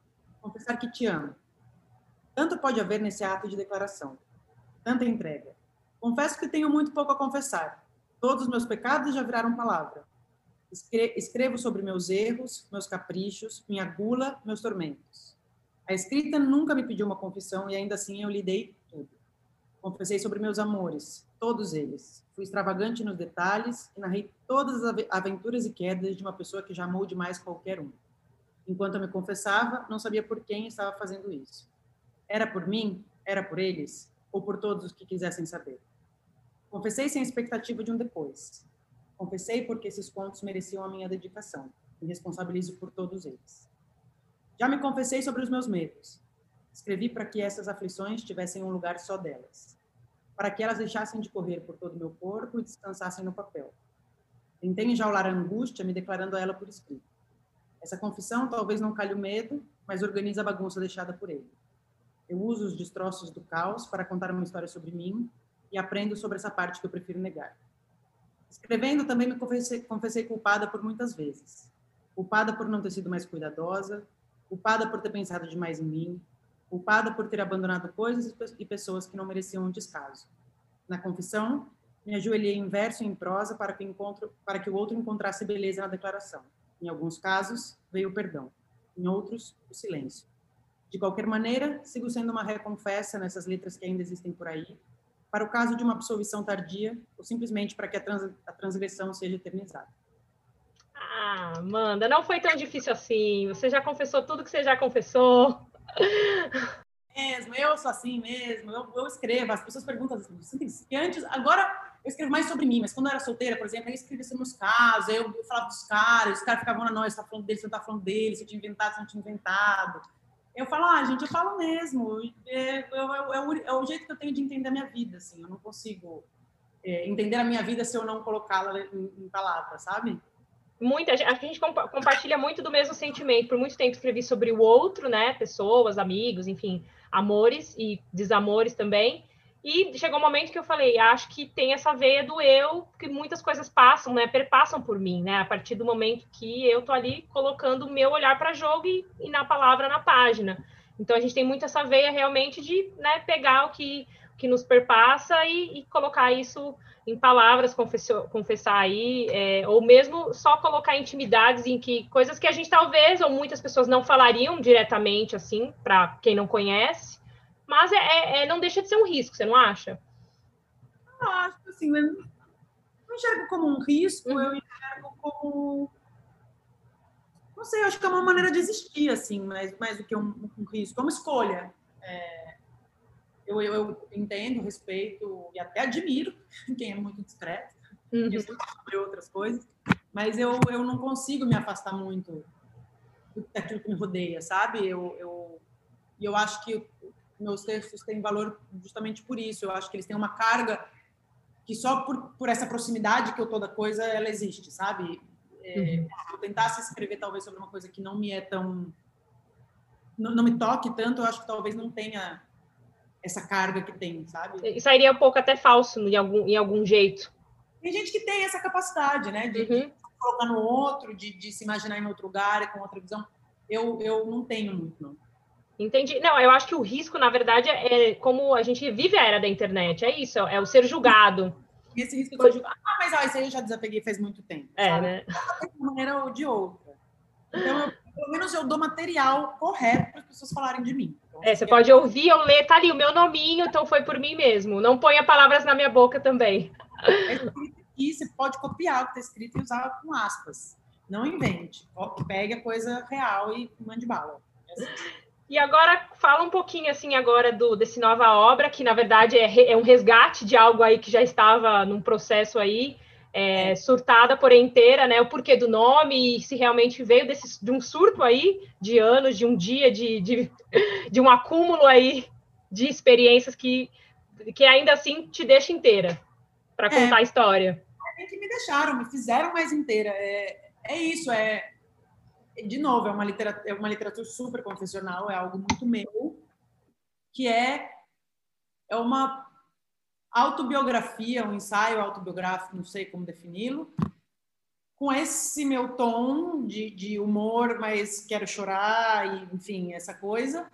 confessar que te ama. Tanto pode haver nesse ato de declaração, tanta entrega Confesso que tenho muito pouco a confessar. Todos os meus pecados já viraram palavra. Escrevo sobre meus erros, meus caprichos, minha gula, meus tormentos. A escrita nunca me pediu uma confissão e ainda assim eu lhe dei tudo. Confessei sobre meus amores, todos eles. Fui extravagante nos detalhes e narrei todas as aventuras e quedas de uma pessoa que já amou demais qualquer um. Enquanto eu me confessava, não sabia por quem estava fazendo isso. Era por mim? Era por eles? Ou por todos os que quisessem saber? Confessei sem expectativa de um depois. Confessei porque esses contos mereciam a minha dedicação. Me responsabilizo por todos eles. Já me confessei sobre os meus medos. Escrevi para que essas aflições tivessem um lugar só delas. Para que elas deixassem de correr por todo o meu corpo e descansassem no papel. Tentei enjaular a angústia, me declarando a ela por escrito. Essa confissão talvez não calhe o medo, mas organiza a bagunça deixada por ele. Eu uso os destroços do caos para contar uma história sobre mim e aprendo sobre essa parte que eu prefiro negar. Escrevendo, também me confessei, confessei culpada por muitas vezes. Culpada por não ter sido mais cuidadosa, culpada por ter pensado demais em mim, culpada por ter abandonado coisas e pessoas que não mereciam um descaso. Na confissão, me ajoelhei em verso e em prosa para que, encontro, para que o outro encontrasse beleza na declaração. Em alguns casos, veio o perdão. Em outros, o silêncio. De qualquer maneira, sigo sendo uma reconfessa nessas letras que ainda existem por aí, para o caso de uma absolvição tardia ou simplesmente para que a, trans, a transgressão seja eternizada. Ah, Amanda, não foi tão difícil assim. Você já confessou tudo que você já confessou. Mesmo, eu sou assim mesmo. Eu, eu escrevo. As pessoas perguntam assim, que antes, agora eu escrevo mais sobre mim, mas quando eu era solteira, por exemplo, eu escrevia sobre os casos, eu, eu falava dos caras, os caras ficavam na nós, você tá falando dele, você tá falando dele, você tinha inventado, você não tinha inventado. Eu falo, ah, gente, eu falo mesmo. É, é, é, o, jeito que eu tenho de entender a minha vida, assim. Eu não consigo é, entender a minha vida se eu não colocá-la em, em palavras, sabe? Muita, a gente compartilha muito do mesmo sentimento. Por muito tempo escrevi sobre o outro, né? Pessoas, amigos, enfim, amores e desamores também. E chegou um momento que eu falei, acho que tem essa veia do eu, que muitas coisas passam, né, perpassam por mim, né, a partir do momento que eu tô ali colocando o meu olhar para jogo e, e, na palavra na página. Então a gente tem muito essa veia realmente de, né, pegar o que, que nos perpassa e, e colocar isso em palavras, confessar, confessar aí, é, ou mesmo só colocar intimidades em que coisas que a gente talvez ou muitas pessoas não falariam diretamente assim para quem não conhece mas é, é, é, não deixa de ser um risco, você não acha? Eu acho, assim, eu não enxergo como um risco, uhum. eu enxergo como. Não sei, acho que é uma maneira de existir, assim, mais, mais do que um, um risco, é uma escolha. É, eu, eu, entendo, respeito e até admiro *laughs* quem é muito discreto, uhum. sobre outras coisas, mas eu, eu não consigo me afastar muito daquilo que me rodeia, sabe? Eu, eu, e eu acho que meus textos têm valor justamente por isso. Eu acho que eles têm uma carga que só por, por essa proximidade que eu toda coisa ela existe, sabe? É, uhum. Se eu tentasse escrever talvez sobre uma coisa que não me é tão não, não, me toque tanto, eu acho que talvez não tenha essa carga que tem, sabe? E sairia um pouco até falso em algum, em algum jeito. Tem gente que tem essa capacidade, né? De, uhum. de colocar no outro, de, de, se imaginar em outro lugar, com outra visão. eu, eu não tenho muito, não. Entendi. Não, eu acho que o risco, na verdade, é como a gente vive a era da internet. É isso, é o ser julgado. E esse risco de ser julgado. Ah, mas ó, isso aí eu já desapeguei faz muito tempo. É, sabe? né? De uma maneira ou de outra. Então, eu, pelo menos eu dou material correto para as pessoas falarem de mim. É, você pode ouvir ou ler, tá ali o meu nominho, então foi por mim mesmo. Não ponha palavras na minha boca também. É escrito aqui, você pode copiar o que está escrito e usar com aspas. Não invente. Pegue a coisa real e mande bala. É assim. E agora fala um pouquinho assim agora do desse nova obra, que na verdade é, é um resgate de algo aí que já estava num processo aí, é, surtada, porém inteira, né? O porquê do nome e se realmente veio desse, de um surto aí de anos, de um dia, de, de, *laughs* de um acúmulo aí de experiências que, que ainda assim te deixa inteira para É. contar a história. É que me deixaram, me fizeram mais inteira. É, é isso, é. De novo, é uma, literatura, é uma literatura super confessional, é algo muito meu, que é, é uma autobiografia, um ensaio autobiográfico, não sei como defini-lo, com esse meu tom de, de humor, mas quero chorar, e, enfim, essa coisa,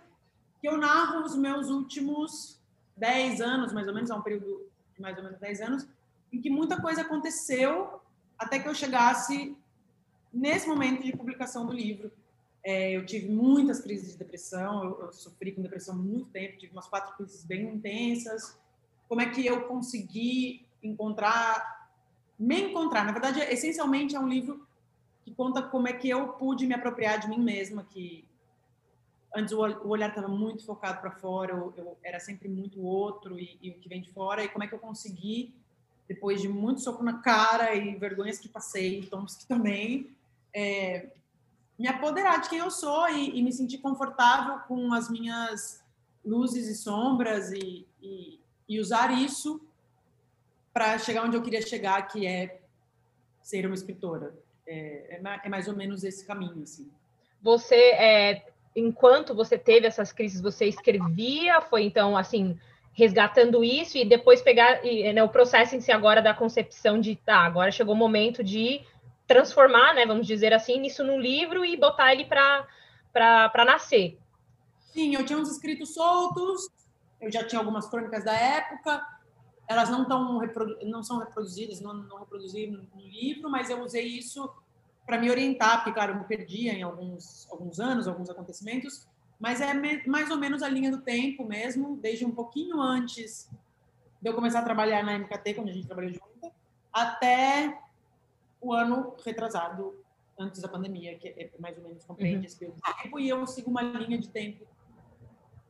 que eu narro os meus últimos 10 anos, mais ou menos, é um período de mais ou menos 10 anos, em que muita coisa aconteceu até que eu chegasse nesse momento de publicação do livro. É, eu tive muitas crises de depressão, eu, eu sofri com depressão muito tempo, tive umas quatro crises bem intensas. Como é que eu consegui encontrar, me encontrar? Na verdade, essencialmente é um livro que conta como é que eu pude me apropriar de mim mesma, que antes o ol- o olhar estava muito focado para fora, eu, eu era sempre muito outro e, e o que vem de fora, e como é que eu consegui depois de muito soco na cara e vergonhas que passei, tombos que também, é, me apoderar de quem eu sou e, e me sentir confortável com as minhas luzes e sombras e, e, e usar isso para chegar onde eu queria chegar, que é ser uma escritora. É, é, é mais ou menos esse caminho, assim. Você, é, enquanto você teve essas crises, você escrevia? Foi então assim resgatando isso e depois pegar e, né, o processo em si agora da concepção de tá, agora chegou o momento de transformar, né, vamos dizer assim, isso num livro e botar ele para para nascer. Sim, eu tinha uns escritos soltos, eu já tinha algumas crônicas da época, elas não, tão não são reproduzidas, não, não reproduzi no, no livro, mas eu usei isso para me orientar, porque, claro, eu me perdia em alguns, alguns anos, alguns acontecimentos, mas é me- mais ou menos a linha do tempo mesmo, desde um pouquinho antes de eu começar a trabalhar na MKT, quando a gente trabalhou junto, até o ano retrasado, antes da pandemia, que é mais ou menos compreende esse período de tempo, e eu sigo uma linha de tempo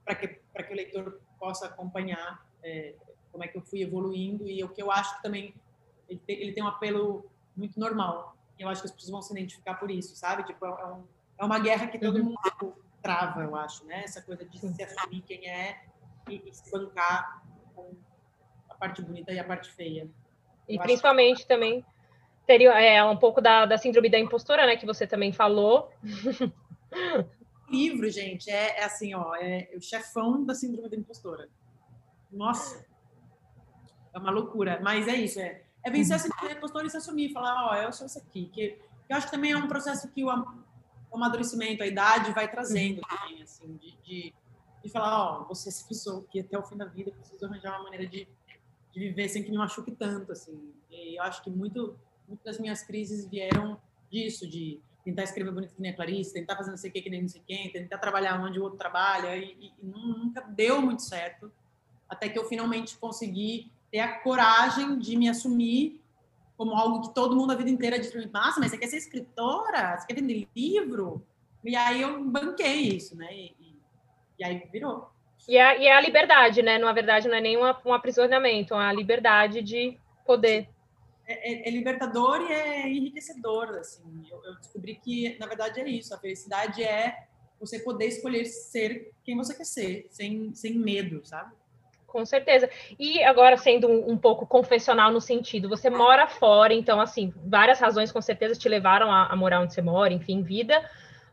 para que, para que o leitor possa acompanhar é, como é que eu fui evoluindo e o que eu acho que também ele tem, ele tem um apelo muito normal. E eu acho que as pessoas vão se identificar por isso, sabe? Tipo, é, um, é uma guerra que todo Uhum. mundo trava, eu acho, né? Essa coisa de se assumir quem é e, e se bancar com a parte bonita e a parte feia. E Eu acho principalmente também teria é, um pouco da, da síndrome da impostora, né, que você também falou. *laughs* Livro, gente, é, é assim, ó, é o chefão da síndrome da impostora. Nossa, é uma loucura. Mas é isso, é, é vencer a síndrome da impostora e se assumir, falar, ó, eu sou isso aqui. Que, que eu acho que também é um processo que o, o amadurecimento, a idade vai trazendo também, assim, de, de, de falar, ó, você é essa pessoa que até o fim da vida precisa arranjar uma maneira de, de viver sem que me machuque tanto, assim. E eu acho que muito, muitas das minhas crises vieram disso, de tentar escrever bonito que nem a Clarice, tentar fazer não sei o que que nem não sei quem, tentar trabalhar onde o outro trabalha, e, e- e nu- nunca deu muito certo, até que eu finalmente consegui ter a coragem de me assumir como algo que todo mundo a vida inteira diz pra mim, nossa, mas você quer ser escritora? Você quer vender livro? E aí eu banquei isso, né? E, e- e aí virou. E é, e é a liberdade, né? Na verdade, não é nem uma- um aprisionamento, é a liberdade de poder. É, é- é libertador e é enriquecedor, assim. Eu, eu descobri que, na verdade, é isso. A felicidade é você poder escolher ser quem você quer ser, sem, sem medo, sabe? Com certeza. E agora, sendo um, um pouco confessional no sentido, você mora fora, então, assim, várias razões com certeza te levaram a, a morar onde você mora, enfim, vida.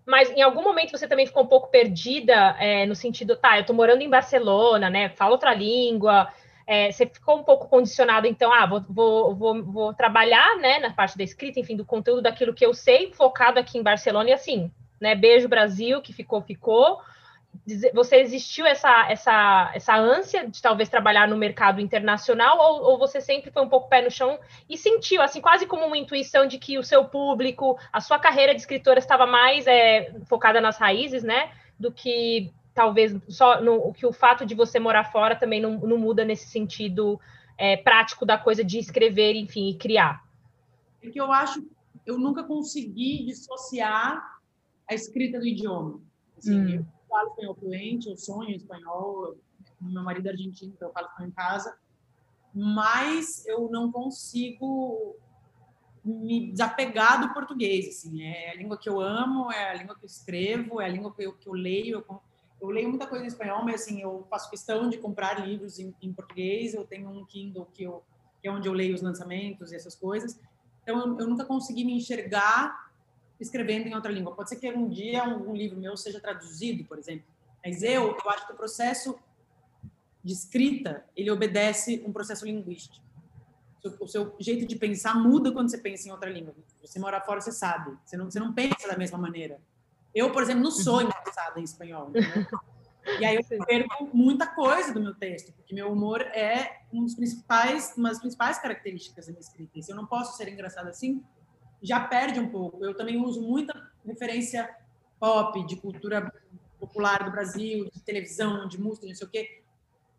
Mas em algum momento você também ficou um pouco perdida é, no sentido, tá, eu tô morando em Barcelona, né? Falo outra língua. É, você ficou um pouco condicionado, então, ah, vou, vou, vou, vou trabalhar, né, na parte da escrita, enfim, do conteúdo daquilo que eu sei, focado aqui em Barcelona, e assim, né? Beijo Brasil, que ficou, ficou. Você existiu essa, essa, essa ânsia de talvez trabalhar no mercado internacional, ou, ou você sempre foi um pouco pé no chão e sentiu, assim, quase como uma intuição de que o seu público, a sua carreira de escritora estava mais é, focada nas raízes, né? Do que talvez só no, que o fato de você morar fora também não, não muda nesse sentido é, prático da coisa de escrever, enfim, e criar. É que eu acho, eu nunca consegui dissociar a escrita do idioma. Assim, hum. Eu falo espanhol fluente, eu sonho espanhol, meu marido é argentino, então eu falo espanhol em casa, mas eu não consigo me desapegar do português, assim, é a língua que eu amo, é a língua que eu escrevo, é a língua que eu, que eu leio, eu eu leio muita coisa em espanhol, mas assim, eu faço questão de comprar livros em, em português. Eu tenho um Kindle que, eu, que é onde eu leio os lançamentos e essas coisas. Então, eu, eu, nunca consegui me enxergar escrevendo em outra língua. Pode ser que um dia um livro meu seja traduzido, por exemplo. Mas eu, eu acho que o processo de escrita, ele obedece um processo linguístico. O seu jeito de pensar muda quando você pensa em outra língua. Você mora fora, você sabe. Você não, você não pensa da mesma maneira. Eu, por exemplo, não sou uhum. engraçada em espanhol. *laughs* E aí eu perco muita coisa do meu texto, porque meu humor é um dos principais, uma das principais características da minha escrita. E se eu não posso ser engraçada assim, já perde um pouco. Eu também uso muita referência pop, de cultura popular do Brasil, de televisão, de música, não sei o quê,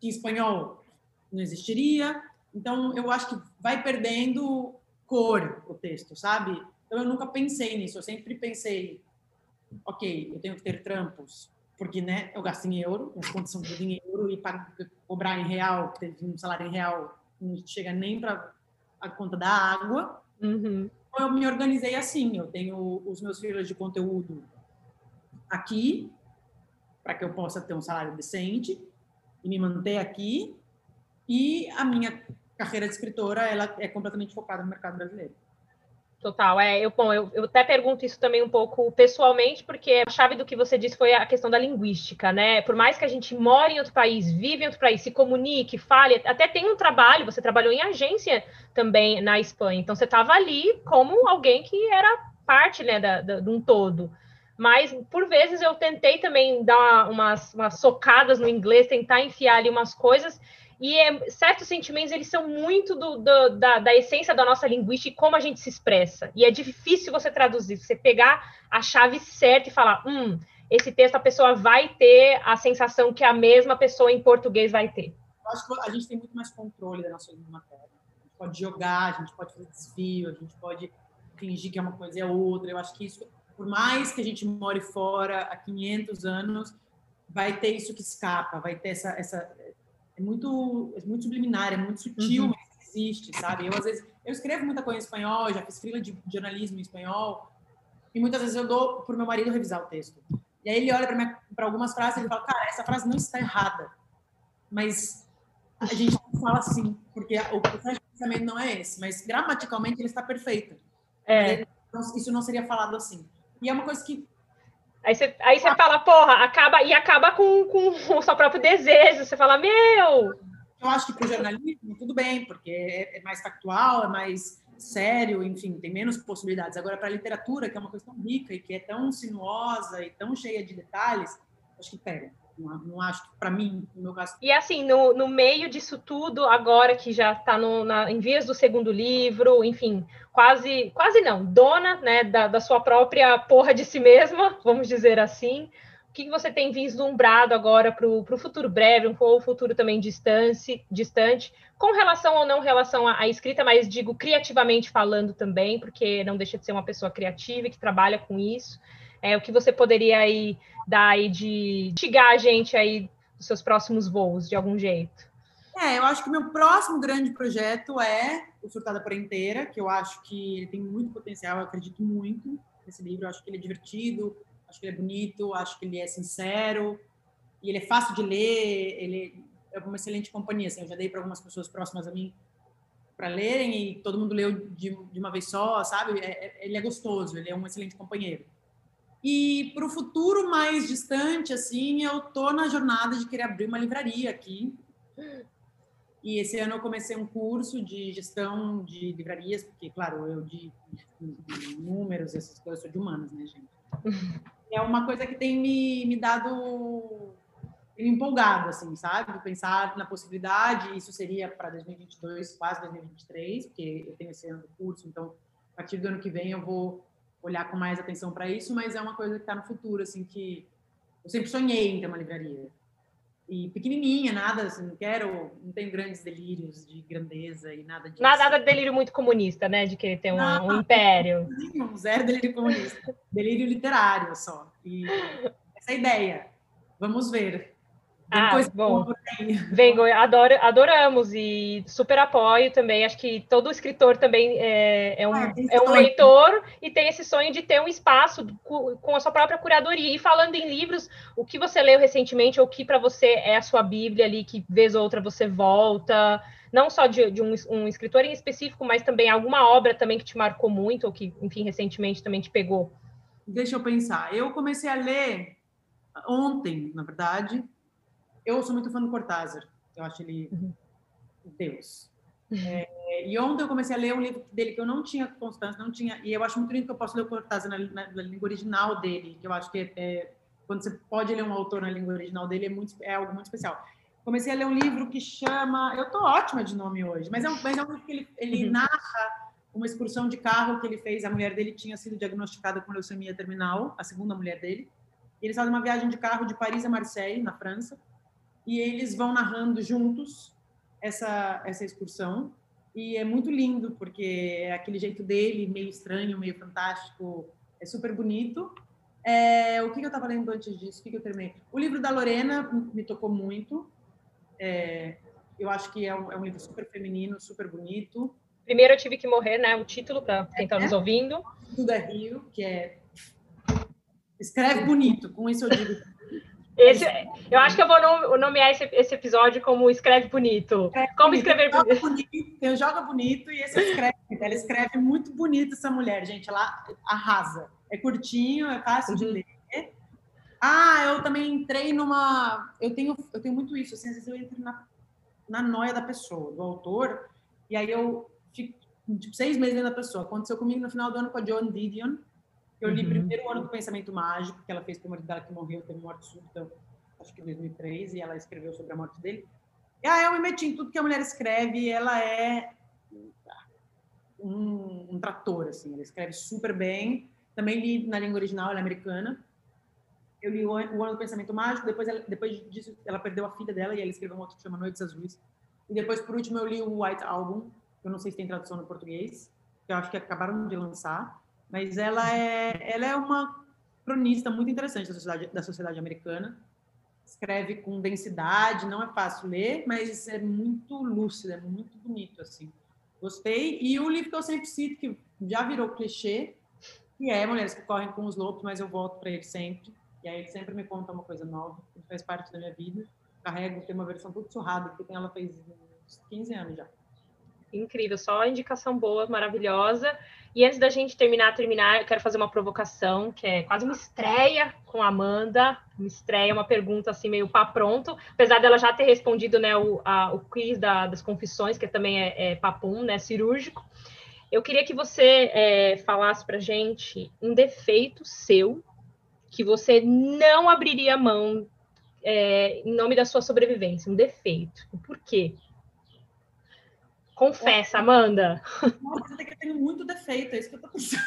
que em espanhol não existiria. Então, eu acho que vai perdendo cor o texto, sabe? Então, eu nunca pensei nisso. Eu sempre pensei, ok, eu tenho que ter trampos, porque né, eu gasto em euro, as contas são tudo em euro, e para cobrar em real, ter um salário em real, não chega nem para a conta da água. Uhum. Então, eu me organizei assim, eu tenho os meus filhos de conteúdo aqui, para que eu possa ter um salário decente e me manter aqui, e a minha carreira de escritora ela é completamente focada no mercado brasileiro. Total, é, eu, bom, eu, eu até pergunto isso também um pouco pessoalmente, porque a chave do que você disse foi a questão da linguística, né? Por mais que a gente more em outro país, vive em outro país, se comunique, fale, até tem um trabalho, você trabalhou em agência também na Espanha, então você estava ali como alguém que era parte, né, da, da, de um todo. Mas, por vezes, eu tentei também dar umas, umas socadas no inglês, tentar enfiar ali umas coisas, e é, certos sentimentos, eles são muito do, do, da, da, essência da nossa linguística e como a gente se expressa. E é difícil você traduzir, você pegar a chave certa e falar, hum, esse texto a pessoa vai ter a sensação que a mesma pessoa em português vai ter. Eu acho que a gente tem muito mais controle da nossa língua materna. A gente pode jogar, a gente pode fazer desvio, a gente pode fingir que é uma coisa e é outra. Eu acho que isso, por mais que a gente more fora há 500 anos, vai ter isso que escapa, vai ter essa, essa é muito, é muito subliminar, é muito sutil, uhum. mas existe, sabe? Eu, às vezes, eu escrevo muita coisa em espanhol, já fiz fila de jornalismo em espanhol, e muitas vezes eu dou para o meu marido revisar o texto. E aí ele olha para algumas frases e ele fala, cara, essa frase não está errada, mas a gente não fala assim, porque o processo de pensamento não é esse, mas gramaticalmente ele está perfeito. É. Isso não seria falado assim. E é uma coisa que Aí você, aí você fala, porra, acaba e acaba com, com o seu próprio desejo. Você fala, meu. Eu acho que para o jornalismo, tudo bem, porque é, é mais factual, é mais sério, enfim, tem menos possibilidades. Agora, para a literatura, que é uma coisa tão rica e que é tão sinuosa e tão cheia de detalhes, acho que pega. Não, não acho que, para mim, no meu caso. E assim, no, no meio disso tudo, agora que já está em vias do segundo livro, enfim, quase, quase não, dona né, da, da sua própria porra de si mesma, vamos dizer assim. O que você tem vislumbrado agora para o futuro breve, um ou futuro também distante, distante, com relação ou não relação à, à escrita, mas digo criativamente falando também, porque não deixa de ser uma pessoa criativa e que trabalha com isso. É, o que você poderia aí dar aí de instigar a gente aí dos seus próximos voos, de algum jeito? É, eu acho que o meu próximo grande projeto é o Surtada por Inteira, que eu acho que ele tem muito potencial, eu acredito muito nesse livro, eu acho que ele é divertido, acho que ele é bonito, acho que ele é sincero, e ele é fácil de ler, ele é uma excelente companhia, assim, eu já dei para algumas pessoas próximas a mim para lerem e todo mundo leu de, de uma vez só, sabe? É, é, ele é gostoso, ele é um excelente companheiro. E para o futuro mais distante, assim, eu tô na jornada de querer abrir uma livraria aqui. E esse ano eu comecei um curso de gestão de livrarias, porque, claro, eu de, de números, essas coisas, sou de humanas, né, gente? é uma coisa que tem me, me dado empolgado, assim, sabe? Pensar na possibilidade, isso seria para 2022, quase 2023, porque eu tenho esse ano do curso, então a partir do ano que vem eu vou olhar com mais atenção para isso, mas é uma coisa que está no futuro, assim, que eu sempre sonhei em ter uma livraria. E pequenininha, nada, assim, não quero, não tenho grandes delírios de grandeza e nada disso. Nada, nada de delírio muito comunista, né? De querer ter um, não, um império. *laughs* Nenhum, zero delírio comunista. delírio literário só. E *laughs* essa é a ideia. Vamos ver. Ah, bom. Vengo, adoro, adoramos e super apoio também. Acho que todo escritor também é, é um, ah, é um leitor e tem esse sonho de ter um espaço com a sua própria curadoria. E falando em livros, o que você leu recentemente ou o que para você é a sua Bíblia ali, que vez ou outra você volta? Não só de, de um, um, escritor em específico, mas também alguma obra também que te marcou muito ou que, enfim, recentemente também te pegou. Deixa eu pensar. Eu comecei a ler ontem, na verdade, eu sou muito fã do Cortázar. Eu acho ele uhum. Deus. É, e ontem eu comecei a ler um livro dele que eu não tinha constância, não tinha. E eu acho muito lindo que eu posso ler o Cortázar na, na, na língua original dele, que eu acho que é, é, quando você pode ler um autor na língua original dele é, muito, é algo muito especial. Comecei a ler um livro que chama. Eu tô ótima de nome hoje, mas é um, mas é um livro que ele, ele uhum. narra uma excursão de carro que ele fez. A mulher dele tinha sido diagnosticada com leucemia terminal, a segunda mulher dele. E eles fazem uma viagem de carro de Paris a Marseille, na França e eles vão narrando juntos essa, essa excursão. E é muito lindo, porque é aquele jeito dele, meio estranho, meio fantástico, é super bonito. É, o que, que eu estava lendo antes disso? O que, que eu terminei? O livro da Lorena me tocou muito. É, eu acho que é um, é um, livro super feminino, super bonito. Primeiro eu tive que morrer, né? O título para quem está é, nos ouvindo. Tudo é Rio, que é escreve bonito. Com isso eu digo esse, eu acho que eu vou nomear esse, esse episódio como Escreve Bonito. Escreve como escrever bonito. bonito. Eu jogo bonito e esse escreve. Ela escreve muito bonito, essa mulher, gente. Ela arrasa. É curtinho, é fácil uhum. de ler. Ah, eu também entrei numa. Eu tenho, eu tenho muito isso. Assim, às vezes eu entro na, na noia da pessoa, do autor, e aí eu fico tipo, seis meses dentro da pessoa. Aconteceu comigo no final do ano com a Joan Didion eu li uhum. primeiro ano do Pensamento Mágico, que ela fez com o marido dela que morreu, teve morte súbita, acho que em 2003, e ela escreveu sobre a morte dele. E aí eu me meti em tudo que a mulher escreve, ela é um, um trator, assim, ela escreve super bem. Também li na língua original, ela é americana. Eu li o, Ano do Pensamento Mágico, depois, ela, depois disso ela perdeu a filha dela e ela escreveu um outro que chama Noites Azuis. E depois, por último, eu li o White Album, que eu não sei se tem tradução no português, que eu acho que acabaram de lançar mas ela é, ela é uma cronista muito interessante da sociedade, da sociedade americana. Escreve com densidade, não é fácil ler, mas é muito lúcida, é muito bonito, assim. Gostei. E o livro que eu sempre cito, que já virou clichê, que é Mulheres que Correm com os Lobos, mas eu volto para ele sempre. E aí ele sempre me conta uma coisa nova, que faz parte da minha vida. Carrego, tem uma versão tudo surrada, que ela fez uns 15 anos já. Incrível, só indicação boa, maravilhosa. E antes da gente terminar, terminar, eu quero fazer uma provocação, que é quase uma estreia com a Amanda, uma estreia, uma pergunta assim meio pá pronto, apesar dela já ter respondido né, o, a, o quiz da, das confissões, que também é, é papum, né, cirúrgico. Eu queria que você é, falasse para gente um defeito seu que você não abriria mão é, em nome da sua sobrevivência, um defeito. Por quê? Confessa, Amanda. Nossa, que eu tenho muito defeito, é isso que eu tô pensando.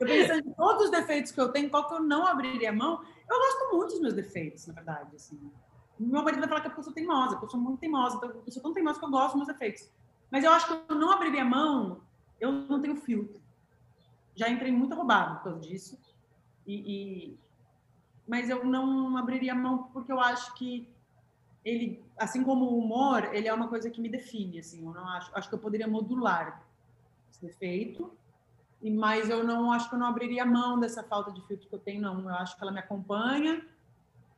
Eu pensando em todos os defeitos que eu tenho, qual que eu não abriria mão. Eu gosto muito dos meus defeitos, na verdade. Assim. Meu marido vai falar que é eu sou teimosa, porque eu sou muito teimosa. Então eu sou tão teimosa que eu gosto dos meus defeitos. Mas eu acho que eu não abriria mão, eu não tenho filtro. Já entrei muito roubado por causa disso. E, e... Mas eu não abriria mão porque eu acho que ele, assim como o humor, ele é uma coisa que me define, assim, eu não acho, acho que eu poderia modular esse defeito, e mas eu não acho que eu não abriria mão dessa falta de filtro que eu tenho, não. Eu acho que ela me acompanha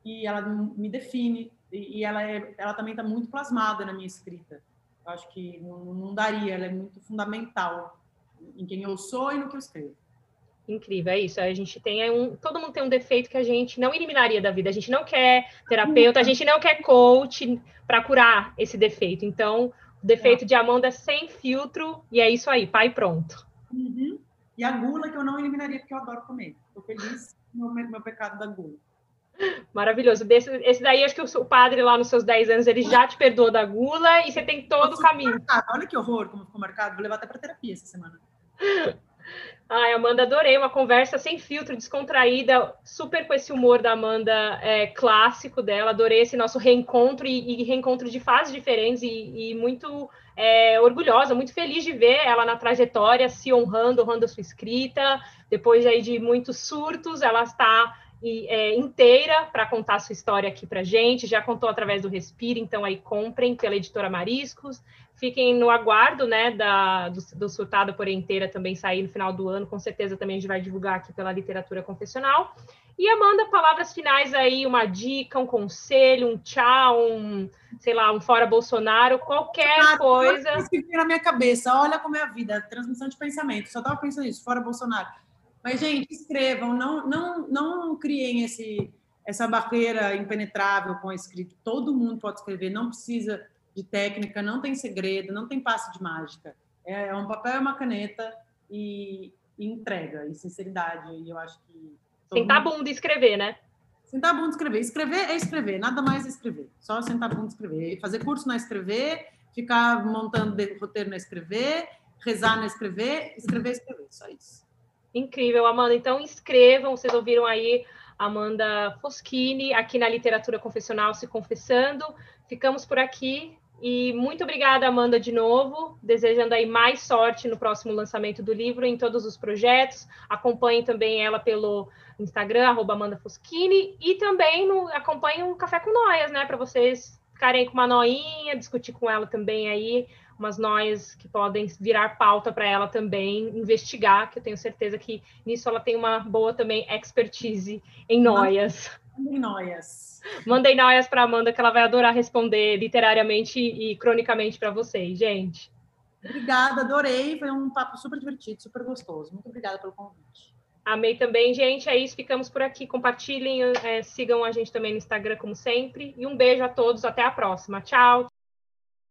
e ela me define e, e ela é, ela também está muito plasmada na minha escrita. Eu acho que não, não daria, ela é muito fundamental em quem eu sou e no que eu escrevo. Incrível, é isso. A gente tem um. Todo mundo tem um defeito que a gente não eliminaria da vida. A gente não quer terapeuta, a gente não quer coach para curar esse defeito. Então, o defeito é. de Amanda é sem filtro, e é isso aí, pai pronto. Uhum. E a gula que eu não eliminaria, porque eu adoro comer. Estou feliz. meu, meu pecado da gula. Maravilhoso. Desse, esse daí, acho que o, o, padre lá nos seus 10 anos, ele já te perdoou da gula e você tem todo o caminho. Marcado. Olha que horror como ficou marcado. Vou levar até para terapia essa semana. Ai, Amanda, adorei uma conversa sem filtro, descontraída, super com esse humor da Amanda é, clássico dela. Adorei esse nosso reencontro e, e reencontro de fases diferentes e, e muito é, orgulhosa, muito feliz de ver ela na trajetória, se honrando, honrando a sua escrita. Depois aí de muitos surtos, ela está e, é, inteira para contar sua história aqui para gente. Já contou através do Respira, então aí comprem pela editora Mariscos. Fiquem no aguardo, né, da, do, do Surtado por Inteira também sair no final do ano. Com certeza também a gente vai divulgar aqui pela Literatura Confessional. E Amanda, palavras finais aí, uma dica, um conselho, um tchau, um, sei lá, um fora Bolsonaro, qualquer ah, coisa. Isso que na minha cabeça, olha como é a vida, transmissão de pensamento. Só estava pensando isso, fora Bolsonaro. Mas, gente, escrevam, não, não, não criem esse, essa barreira impenetrável com a escrita. Todo mundo pode escrever, não precisa de técnica, não tem segredo, não tem passe de mágica. É, é um papel e uma caneta e, e entrega, e sinceridade. E eu acho que. Sentar a bunda e escrever, né? Sentar a bunda e escrever. Escrever é escrever, nada mais é escrever. Só sentar a bunda e escrever. Fazer curso na escrever, ficar montando roteiro na escrever, rezar na escrever, escrever, escrever. Só isso. Incrível, Amanda. Então, inscrevam. Vocês ouviram aí Amanda Foschini aqui na Literatura Confessional se confessando. Ficamos por aqui. E muito obrigada, Amanda, de novo. Desejando aí mais sorte no próximo lançamento do livro, em todos os projetos. Acompanhem também ela pelo Instagram, arroba Amanda Foschini. E também no, acompanhem o Café com Noias, né? Para vocês ficarem com uma noinha, discutir com ela também aí umas noias que podem virar pauta para ela também investigar, que eu tenho certeza que nisso ela tem uma boa também expertise em noias. Mandem noias. Mandem noias para Amanda, que ela vai adorar responder literariamente e cronicamente para vocês, gente. Obrigada, adorei. Foi um papo super divertido, super gostoso. Muito obrigada pelo convite. Amei também, gente. É isso, ficamos por aqui. Compartilhem, é, sigam a gente também no Instagram, como sempre. E um beijo a todos, até a próxima. Tchau.